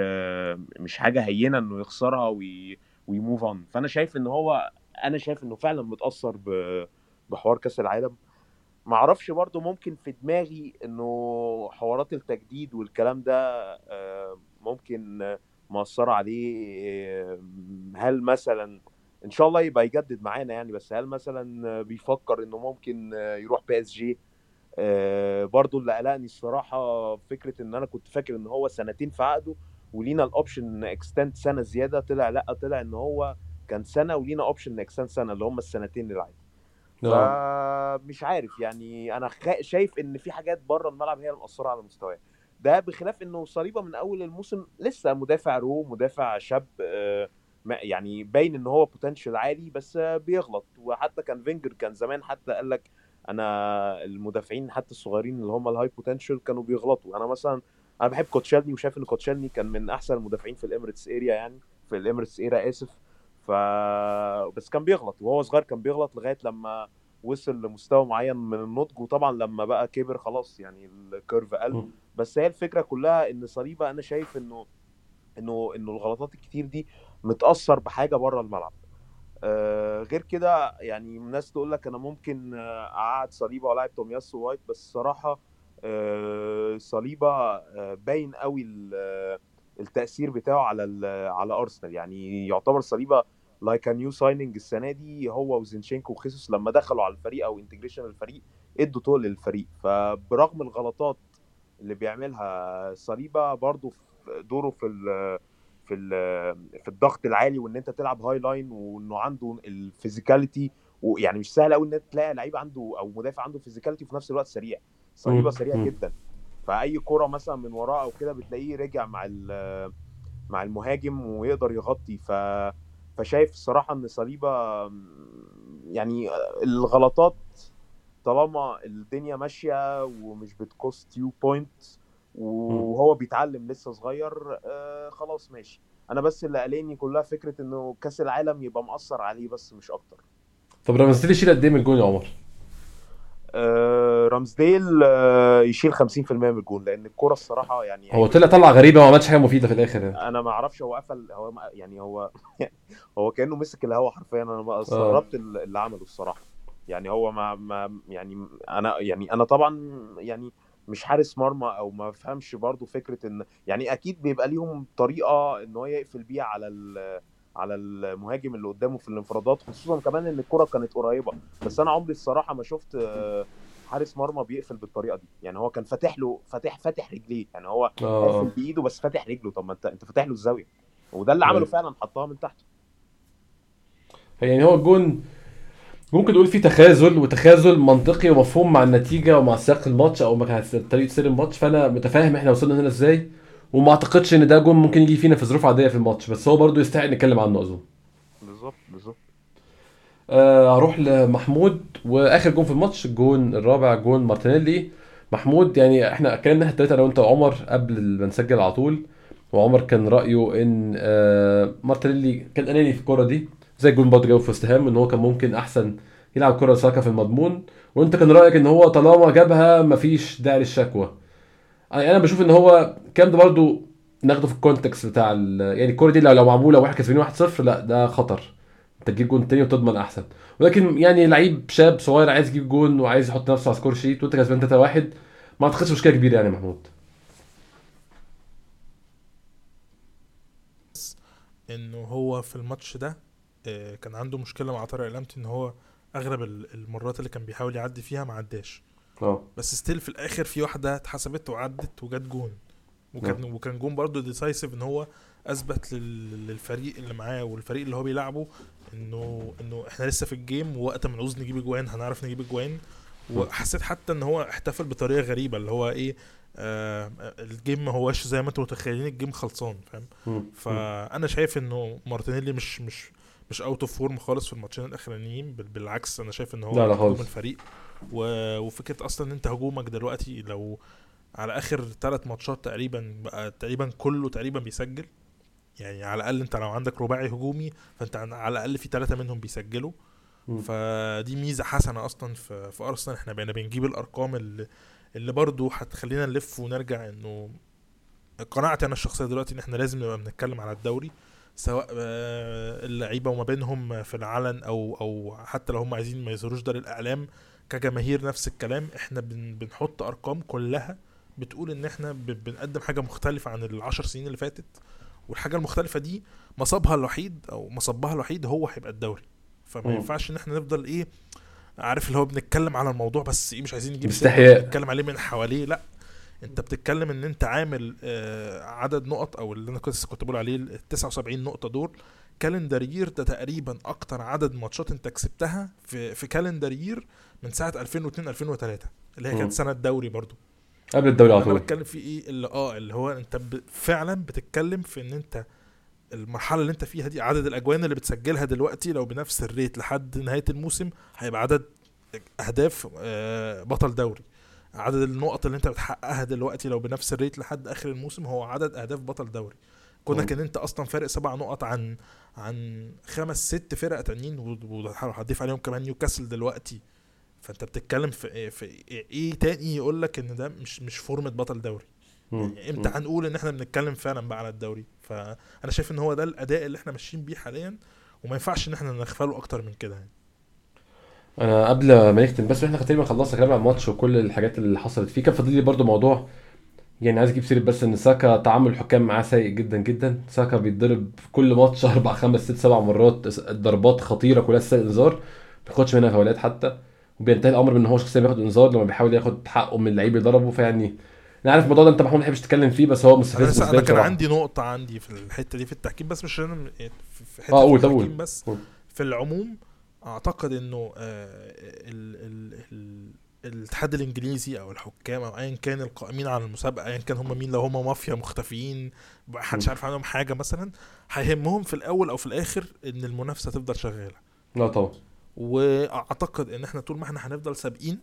مش حاجة هينة إنه يخسرها وي وي move on فأنا شايف إن هو أنا شايف إنه فعلا متأثر بحوار كأس العالم. معرفش برضو ممكن في دماغي إنه حوارات التجديد والكلام ده آه، ممكن مأثرة عليه آه، هل مثلا إن شاء الله يبقى يجدد معانا يعني بس هل مثلا بيفكر إنه ممكن يروح PSG برضو اللي قلقني الصراحة فكرة إن أنا كنت فاكر إن هو سنتين في عقده ولينا ال option extend سنة زيادة طلع لأ طلع إن هو كان سنة ولينا option extend سنة اللي هم السنتين العادي آه. فمش عارف يعني أنا. شايف إن في حاجات بره الملعب هي اللي مأثرة على مستواه ده بخلاف إنه صليبة من أول الموسم لسه مدافع raw مدافع شاب آه، يعني باين إن هو potential عالي بس آه، بيغلط وحتى كان فينجر كان زمان حتى قال لك أنا المدافعين حتى الصغيرين اللي هم ال high potential كانوا بيغلطوا. أنا مثلا أنا بحب كوسيلني وشايف إن كوسيلني كان من أحسن المدافعين في الإميريتس area يعني في الإميريتس era آسف. ف بس كان بيغلط وهو صغير كان بيغلط لغاية لما وصل لمستوى معين من النضج وطبعا لما بقى كبر خلاص يعني ال curve قل. بس هي الفكرة كلها إن صليبة أنا شايف إنه إنه إنه الغلطات الكتير دي متأثر بحاجة بره الملعب. آه غير كده يعني الناس تقول لك أنا ممكن آه، أقعد صليبة ولاعب تومياسو وايت بس الصراحه آه صليبة باين قوي ال- التأثير بتاعه على على أرسنال. يعني يعتبر صليبة like new signing السنة دي هو وزينشينكو وخيسوس لما دخلوا على الفريق أو integration الفريق إدوا طول للفريق. فبرغم الغلطات اللي بيعملها صليبة برضو في دوره في في في الضغط العالي وإن أنت تلعب high line وإنه عنده ال physicality ويعني مش سهل قوي إن أنت تلاقي لعيب عنده أو مدافع عنده physicality وفي نفس الوقت سريع صليبه. سريع. جدا فأي كرة مثلا من وراه أو كده بتلاقيه رجع مع مع المهاجم ويقدر يغطي ف فشايف الصراحة إن صليبة يعني الغلطات طالما الدنيا ماشية ومش بت cost you point وهو بيتعلم لسه صغير آه خلاص ماشي. أنا بس اللي قلقني كلها فكرة إنه كأس العالم يبقى مأثر عليه بس مش أكتر. طب رمزتلي يشيل قد إيه من الجون يا عمر؟ آه رامزديل آه يشيل 50% من الجون لأن الكرة الصراحة يعني هو طلع طلع غريبة وما عملش حاجة مفيدة في الآخر يعني. أنا ما أعرفش هو قفل هو ما- يعني هو <laughs> هو كأنه مسك الهوا حرفيا. أنا ما استغربت ال- اللي عمله الصراحة. يعني هو ما, ما يعني أنا يعني أنا طبعا يعني مش حارس مرمى أو ما فهمش برضو فكرة إن يعني أكيد بيبقى ليهم طريقة إن هو يقفل بيها على ال- على المهاجم اللي قدامه في الانفرادات خصوصا كمان إن الكرة كانت قريبة. بس أنا عمري الصراحة ما شفت آه، حارس مرمى بيقفل بالطريقة دي. يعني هو كان فاتح له فاتح فاتح رجليه. يعني هو قافل آه بإيده بس فاتح رجله. طب ما أنت أنت فاتح له الزاوية. وده اللي عمله أيوة. فعلا حطها من تحت. يعني هو الجون ممكن نقول فيه تخاذل وتخاذل منطقي ومفهوم مع النتيجة ومع سياق الماتش أو مع طريقه سير الماتش فأنا متفاهم إحنا وصلنا هنا إزاي. وما أعتقدش إن ده جون ممكن يجي فينا في ظروف عادية في الماتش بس هو برضو يستحق نتكلم عنه أظن. بالظبط بالظبط. آه، هروح لمحمود وآخر جون في الماتش الجون الرابع جون مارتينيلي. محمود يعني إحنا اتكلمنا إحنا الثلاثه أنا وأنت وعمر قبل ما نسجل على طول وعمر كان رأيه إن آه، مارتينيلي كان أناني في الكورة دي. زي الجون برضه جابه في وست هام إن هو كان ممكن أحسن يلعب كرة ساكا في المضمون. وأنت كان رأيك إن هو طالما جابها مفيش داعي للشكوى؟ يعني أنا بشوف إن هو الكلام ده برضه ناخده في ال context بتاع يعني الكوره دي لو لو معمولة واحد كسبانين 1-0 لا ده خطر. أنت تجيب جون تاني وتضمن أحسن. ولكن يعني لعيب شاب صغير عايز يجيب جون وعايز يحط نفسه على score sheet وأنت كسبان 3 1 ما أعتقدش مشكلة كبيرة يعني محمود. إنه هو في الماتش ده كان عنده مشكلة مع طارق لامتي إن هو أغلب ال- المرات اللي كان بيحاول يعدي فيها ما عداش. آه. بس still في الآخر في واحدة اتحسبت وعدت وجت جون. وكان وكان جون برضه decisive إن هو أثبت لل- للفريق اللي معاه والفريق اللي هو بيلعبه انه إنه إحنا لسه في ال game ووقت ما نعوز نجيب اجوان هنعرف نجيب اجوان وحسيت حتى إن هو احتفل بطريقة غريبة اللي هو إيه آه ال game ما هواش زي ما أنتم متخيلين ال game خلصان فاهم. فأنا شايف إنه مارتينيلي مش مش مش out of form خالص في الماتشين الأخرانيين بال- بالعكس أنا شايف إن هو لا لا خالص. الفريق و... وفكرة أصلا إن أنت هجومك دلوقتي لو على آخر ثلاث ماتشات تقريبا بقى تقريبا كله تقريبا بيسجل يعني على الأقل أنت لو عندك رباعي هجومي فأنت على الأقل في ثلاثة منهم بيسجلوا مم. فدي ميزة حسنة أصلا في في أرسنال إحنا بقينا بنجيب الأرقام اللي اللي برضه هتخلينا نلف ونرجع إنه قناعتي أنا الشخصية دلوقتي إن إحنا لازم نبقى بنتكلم على الدوري سواء آه، اللعيبة وما بينهم في العلن أو أو حتى لو هم عايزين ما يظهروش ده للاعلام كجماهير نفس الكلام إحنا بن بنحط أرقام كلها بتقول إن إحنا بنقدم حاجة مختلفة عن العشر سنين اللي فاتت والحاجة المختلفة دي مصابها الوحيد أو مصبها الوحيد هو هيبقى الدوري فما. ينفعش إن إحنا نفضل إيه عارف اللي هو بنتكلم على الموضوع بس إيه مش عايزين نجيب. نتكلم عليه من حواليه لأ انت بتتكلم ان انت عامل آه، عدد نقط أو اللي أنا كنت كنت بقول عليه ال 79 نقطة دول calendar year ده تقريبا أكتر عدد ماتشات انت كسبتها في في calendar year من ساعة 2002 2003 اللي هي. كانت سنة الدوري برضو. قبل الدوري على أنا طول. بتكلم في إيه؟ اللي آه اللي هو انت ب... فعلا بتتكلم في إن انت المرحلة اللي انت فيها دي عدد الأجوان اللي بتسجلها دلوقتي لو بنفس الريت لحد نهاية الموسم هيبقى عدد أهداف آه، بطل دوري. عدد النقط اللي انت بتحققها دلوقتي لو بنفس الريت لحد آخر الموسم هو عدد أهداف بطل دوري. كونك إن أنت أصلا فارق سبع نقط عن عن خمس ست فرق تانيين وهتضيف عليهم كمان نيوكاسل دلوقتي. فأنت بتتكلم في إيه في إيه تاني يقول لك إن ده مش مش فورمة بطل دوري. يعني إمتى هنقول إن إحنا بنتكلم فعلا بقى على الدوري؟ فأنا شايف إن هو ده الأداء اللي إحنا ماشيين بيه حاليا وما ينفعش إن إحنا نغفله أكتر من كده يعني. أنا قبل ما نختم بس إحنا تقريبا خلصنا كلام عن الماتش وكل الحاجات اللي حصلت فيه كان فاضل لي برضو موضوع يعني عايز أجيب سيرة بس إن ساكا تعامل الحكام معاه سيء جدا جدا ساكا بيتضرب كل ماتش <laughs> أربع خمس ست سبع مرات ضربات خطيرة كلها تستاهل انذار ما بياخدش منها فاولات حتى وبينتهي الأمر بإن هو شخصيا بياخد انذار لما بيحاول ياخد حقه من اللعيب اللي ضربه فيعني أنا عارف الموضوع ده أنت محمود ما بتحبش تتكلم فيه بس هو أنا, مستفز بالنسبة أنا كان. عندي نقطة عندي في الحتة دي في التحكيم بس مش أنا في في حتة آه قول طب التحكيم بس. في العموم أعتقد إنه آه، ال ال ال الاتحاد الإنجليزي أو الحكام أو ايا كان القائمين على المسابقة ايا كان هم مين لو هم مافيا مختفيين محدش. عارف عنهم حاجة مثلا هيهمهم في الأول أو في الآخر إن المنافسة تفضل شغالة. لا طبعا. وأعتقد إن إحنا طول ما إحنا هنفضل سابقين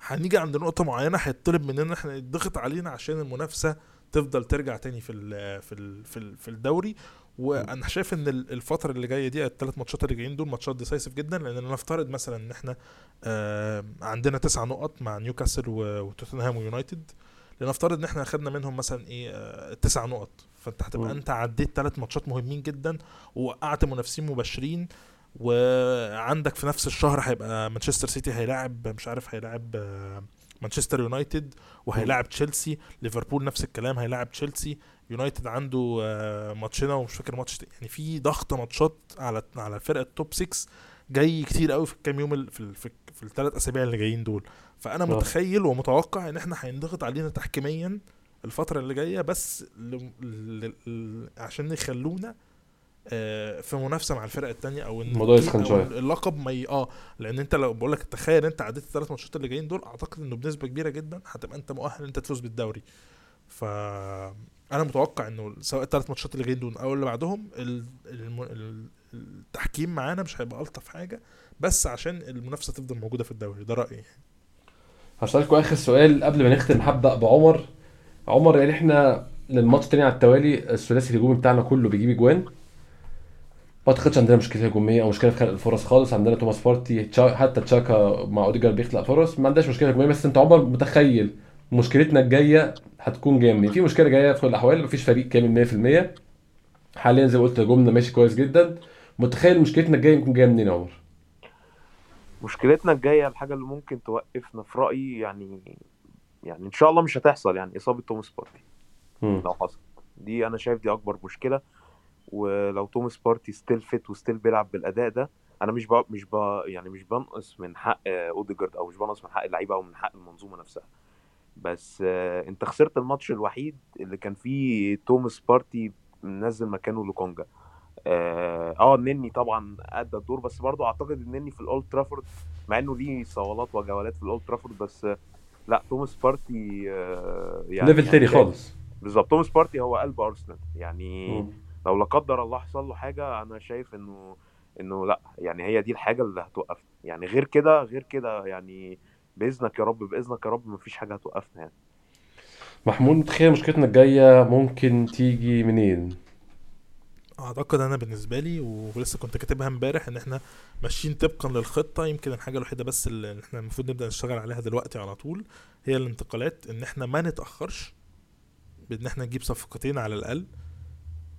هنيجي عند نقطة معينة هيطلب مننا إحنا يضغط علينا عشان المنافسة تفضل ترجع تاني في ال في ال في, ال في الدوري. وأنا شايف إن ال- الفترة اللي جاية دي الثلاث ماتشات اللي جايين دول ماتشات decisive جدا لأن نفترض مثلا إن إحنا آه عندنا تسع نقط مع نيوكاسل وتوتنهام ويونايتد. لنفترض إن إحنا أخدنا منهم مثلا إيه آه تسع نقط. فأنت هتبقى. أنت عديت ثلاث ماتشات مهمين جدا ووقعت منافسين مباشرين وعندك في نفس الشهر هيبقى مانشستر سيتي هيلاعب مش عارف هيلاعب آه، مانشستر يونايتد وهيلاعب تشيلسي. ليفربول نفس الكلام هيلاعب تشيلسي. يونايتد عنده آه، ماتشنا ومش فاكر ماتش. يعني في ضغط ماتشات على على الفرقه ال top 6 جاي كتير قوي في الكام يوم في في, في الثلاث أسابيع اللي جايين دول فأنا آه. متخيل ومتوقع إن إحنا هينضغط علينا تحكيميا الفترة اللي جاية بس ل... ل... ل... عشان يخلونا آه، في منافسة مع الفرق التانية أو إن الموضوع يسخن أو شوية. اللقب ما ي... آه لأن أنت لو بقول لك تخيل أنت عديت الثلاث ماتشات اللي جايين دول أعتقد إنه بنسبة كبيرة جدا هتبقى أنت مؤهل إن أنت تفوز بالدوري ف أنا متوقع انه سواء الثلاث ماتشات اللي جايين دول أو اللي بعدهم التحكيم معانا مش هيبقى ألطف حاجة بس عشان المنافسة تفضل موجودة في الدوري ده رأيي هسألكوا آخر سؤال قبل ما نختم هبدأ بعمر. عمر يعني إحنا للماتش التاني على التوالي الثلاثي الهجومي بتاعنا كله بيجيب أجوان. ما أعتقدش عندنا مشكلة هجومية أو مشكلة في خلق الفرص خالص. عندنا توماس بارتي حتى تشاكا مع أوديجار بيخلق فرص. ما عندناش مشكلة هجومية بس أنت عمر متخيل مشكلتنا الجاية هتكون منين في مشكلة جاية في كل الأحوال مفيش فريق كامل 100% حاليا زي ما قلت هجومنا ماشي كويس جدا. متخيل مشكلتنا الجاية ممكن جاية منين يا عمر؟ مشكلتنا الجاية الحاجة اللي ممكن توقفنا في رأيي يعني يعني إن شاء الله مش هتحصل يعني إصابة توماس بارتي. لو حصل. دي أنا شايف دي أكبر مشكلة. ولو توماس بارتي still fit و still بيلعب بالأداء ده أنا مش ب... مش ب... يعني مش بنقص من حق أوديجارد أو مش بنقص من حق اللعيبة أو من حق المنظومة نفسها. بس آه، انت خسرت الماتش الوحيد اللي كان فيه توماس بارتي منزل مكانه لوكونجا. آه آه، النني طبعا أدى الدور بس برضه أعتقد النني في الأولد ترافورد مع إنه ليه صولات وجولات في الأولد ترافورد بس آه، لا توماس بارتي آه، يعني level يعني تاني شايف- خالص. بالظبط توماس بارتي هو قلب أرسنال. يعني. لو لا قدر الله حصل له حاجة أنا شايف إنه إنه لا يعني هي دي الحاجة اللي هتوقفنا يعني غير كده غير كده يعني بإذنك يا رب بإذنك يا رب مفيش حاجة هتوقفنا يعني. محمود متخيل مشكلتنا الجاية ممكن تيجي منين؟ أعتقد أنا بالنسبة لي ولسه كنت كاتبها امبارح إن إحنا ماشيين طبقا للخطة. يمكن الحاجة الوحيدة بس اللي إحنا المفروض نبدأ نشتغل عليها دلوقتي على طول هي الانتقالات. إن إحنا ما نتأخرش بإن إحنا نجيب صفقتين على الأقل.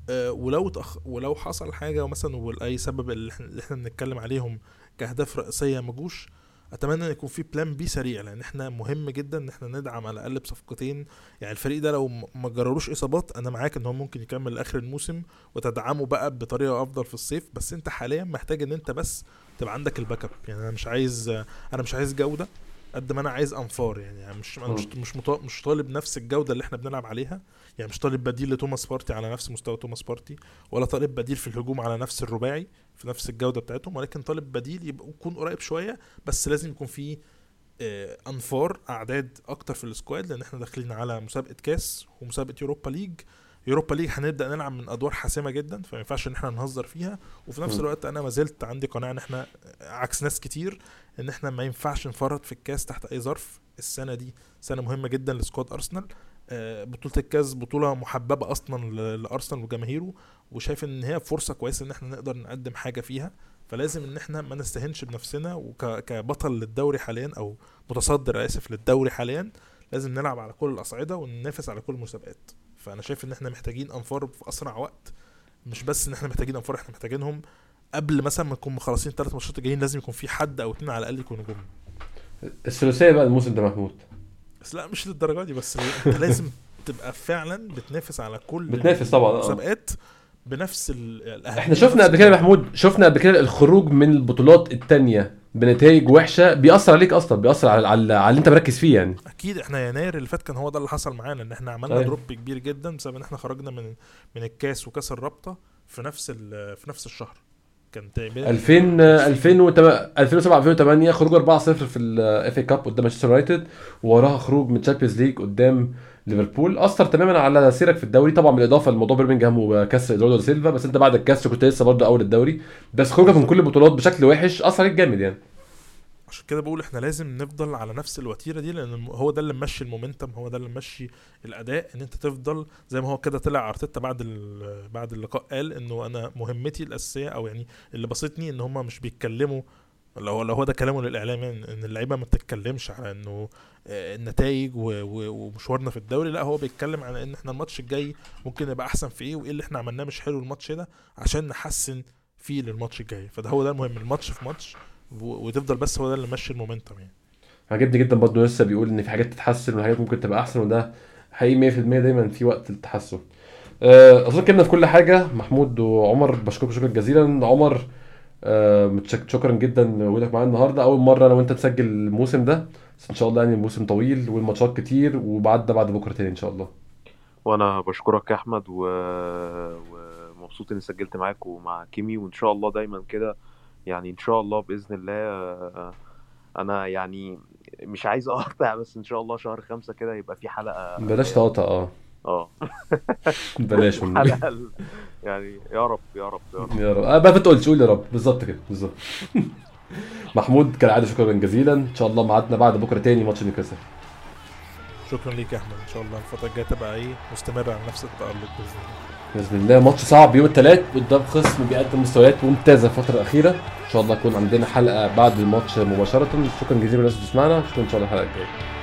أه ولو تأخ... ولو حصل حاجة مثلا ولاي سبب اللي إحنا, اللي إحنا بنتكلم عليهم كأهداف رئيسية ما جوش أتمنى إن يكون في plan B سريع لأن إحنا مهم جدا إن إحنا ندعم على الأقل بصفقتين. يعني الفريق ده لو ما جرروش إصابات أنا معاك إن هو ممكن يكمل لآخر الموسم وتدعمه بقى بطريقة أفضل في الصيف. بس أنت حاليا محتاج إن أنت بس تبقى عندك ال backup يعني أنا مش عايز أنا مش عايز جودة. قد ما أنا عايز انفار يعني, يعني مش أنا مش مش مش طالب نفس الجودة اللي إحنا بنلعب عليها. يعني مش طالب بديل لتوماس بارتي على نفس مستوى توماس بارتي ولا طالب بديل في الهجوم على نفس الرباعي في نفس الجودة بتاعتهم ولكن طالب بديل يبقى يكون قريب شوية بس لازم يكون فيه آه، انفار اعداد أكتر في ال squad لأن إحنا داخلين على مسابقة كاس ومسابقة يوروبا ليج. يوروبا ليج هنبدأ نلعب من ادوار حاسمة جدا فما ينفعش ان إحنا نهزر فيها. وفي نفس. الوقت أنا ما زلت عندي قناعة ان إحنا عكس ناس كتير إن إحنا ما ينفعش نفرط في الكاس تحت أي ظرف. السنة دي سنة مهمة جدا ل squad أرسنال. آه، بطولة الكاس بطولة محببة أصلا لأرسنال وجماهيره وشايف إن هي فرصة كويسة إن إحنا نقدر نقدم حاجة فيها. فلازم إن إحنا ما نستهنش بنفسنا وكبطل للدوري حاليا أو متصدر آسف للدوري حاليا لازم نلعب على كل الأصعدة وننافس على كل المسابقات. فأنا شايف إن إحنا محتاجين أنفار في أسرع وقت. مش بس إن إحنا محتاجين أنفار إحنا محتاجينهم قبل مثلا ما نكون مخلصين الثلاث ماتشات الجايين لازم يكون في حد أو اتنين على الأقل يكونوا نجوم الثلاثية بقى الموسم ده محمود. بس لا مش للدرجة دي بس أنت لازم تبقى فعلا بتنافس على كل بتنافس طبعا آه. المسابقات بنفس ال- الأهداف. إحنا شفنا قبل كده محمود شفنا قبل كده الخروج من البطولات التانية بنتائج وحشة بيأثر عليك أصلا بيأثر على على, على اللي أنت مركز فيه يعني. أكيد إحنا يناير اللي فات كان هو ده اللي حصل معانا إن إحنا عملنا أيوة. drop كبير جدا بسبب إن إحنا خرجنا من من الكاس وكاس الرابطة في نفس في نفس الشهر. كان تقريبا 2000 2008 2007 2008 خروج 4-0 في ال FA Cup قدام مانشستر يونايتد ووراها خروج من تشامبيونز ليج قدام ليفربول. أثر تماما على سيرك في الدوري طبعا بالإضافة لموضوع بيرمنجهام وكسر ادواردو سيلفا بس أنت بعد الكسر كنت لسه برضه أول الدوري. بس خروجك من كل البطولات بشكل وحش أثر عليك جامد يعني. عشان كده بقول إحنا لازم نفضل على نفس الوتيرة دي لأن هو ده اللي ممشي ال momentum هو ده اللي ممشي الأداء إن أنت تفضل زي ما هو كده طلع أرتيتا بعد بعد اللقاء قال إنه أنا مهمتي الأساسية أو يعني اللي بسطني إن هم مش بيتكلموا لو لو هو ده كلامه للإعلام يعني إن اللعيبة ما بتتكلمش على إنه آه، النتائج ومشوارنا في الدوري لأ هو بيتكلم على إن إحنا الماتش الجاي ممكن نبقى أحسن في إيه وإيه اللي إحنا عملناه مش حلو الماتش ده عشان نحسن فيه للماتش الجاي. فده هو ده المهم الماتش في ماتش وتفضل بس هو ده اللي ماشي المومنتم يعني. عجبني جدا برضه لسه بيقول إن في حاجات تتحسن وحاجات ممكن تبقى أحسن وده حقيقي 100% دايما في وقت للتحسن آه، اظن كنا في كل حاجة محمود وعمر بشكركم شكرا جزيلا. عمر آه، شكرا جدا لوجودك معانا النهارده. أول مرة أنا وانت نسجل الموسم ده بس إن شاء الله يعني الموسم طويل والماتشات كتير وبعد بعد بكرة تاني إن شاء الله. وأنا بشكرك يا أحمد و... مبسوط إني سجلت معاك ومع كيمي وإن شاء الله دايما كده يعني إن شاء الله بإذن الله آه، أنا يعني مش عايز <laughs> أقطع بس إن شاء الله شهر خمسة كده يبقى في حلقة بلاش تقاطع آه. آه. <laughs> بلاش ال- يعني يا رب يا رب يا رب. يا رب. آه، ما تقولش قول يا رب. بالظبط كده بالظبط. <laughs> محمود كالعادة شكرا جزيلا. إن شاء الله ميعادنا بعد بكرة تاني ماتش نيوكاسل. شكرا ليك يا أحمد. إن شاء الله الفترة الجاية تبقى إيه مستمرة على نفس التألق بإذن الله. بإذن الله. ماتش صعب يوم الثلاث قدام خصم بيقدم مستويات ممتازة الفترة الأخيرة. إن شاء الله يكون عندنا حلقة بعد الماتش مباشرة. شكرا جزيلا للناس اللي بتسمعنا. نشوفكم إن شاء الله الحلقة الجاية.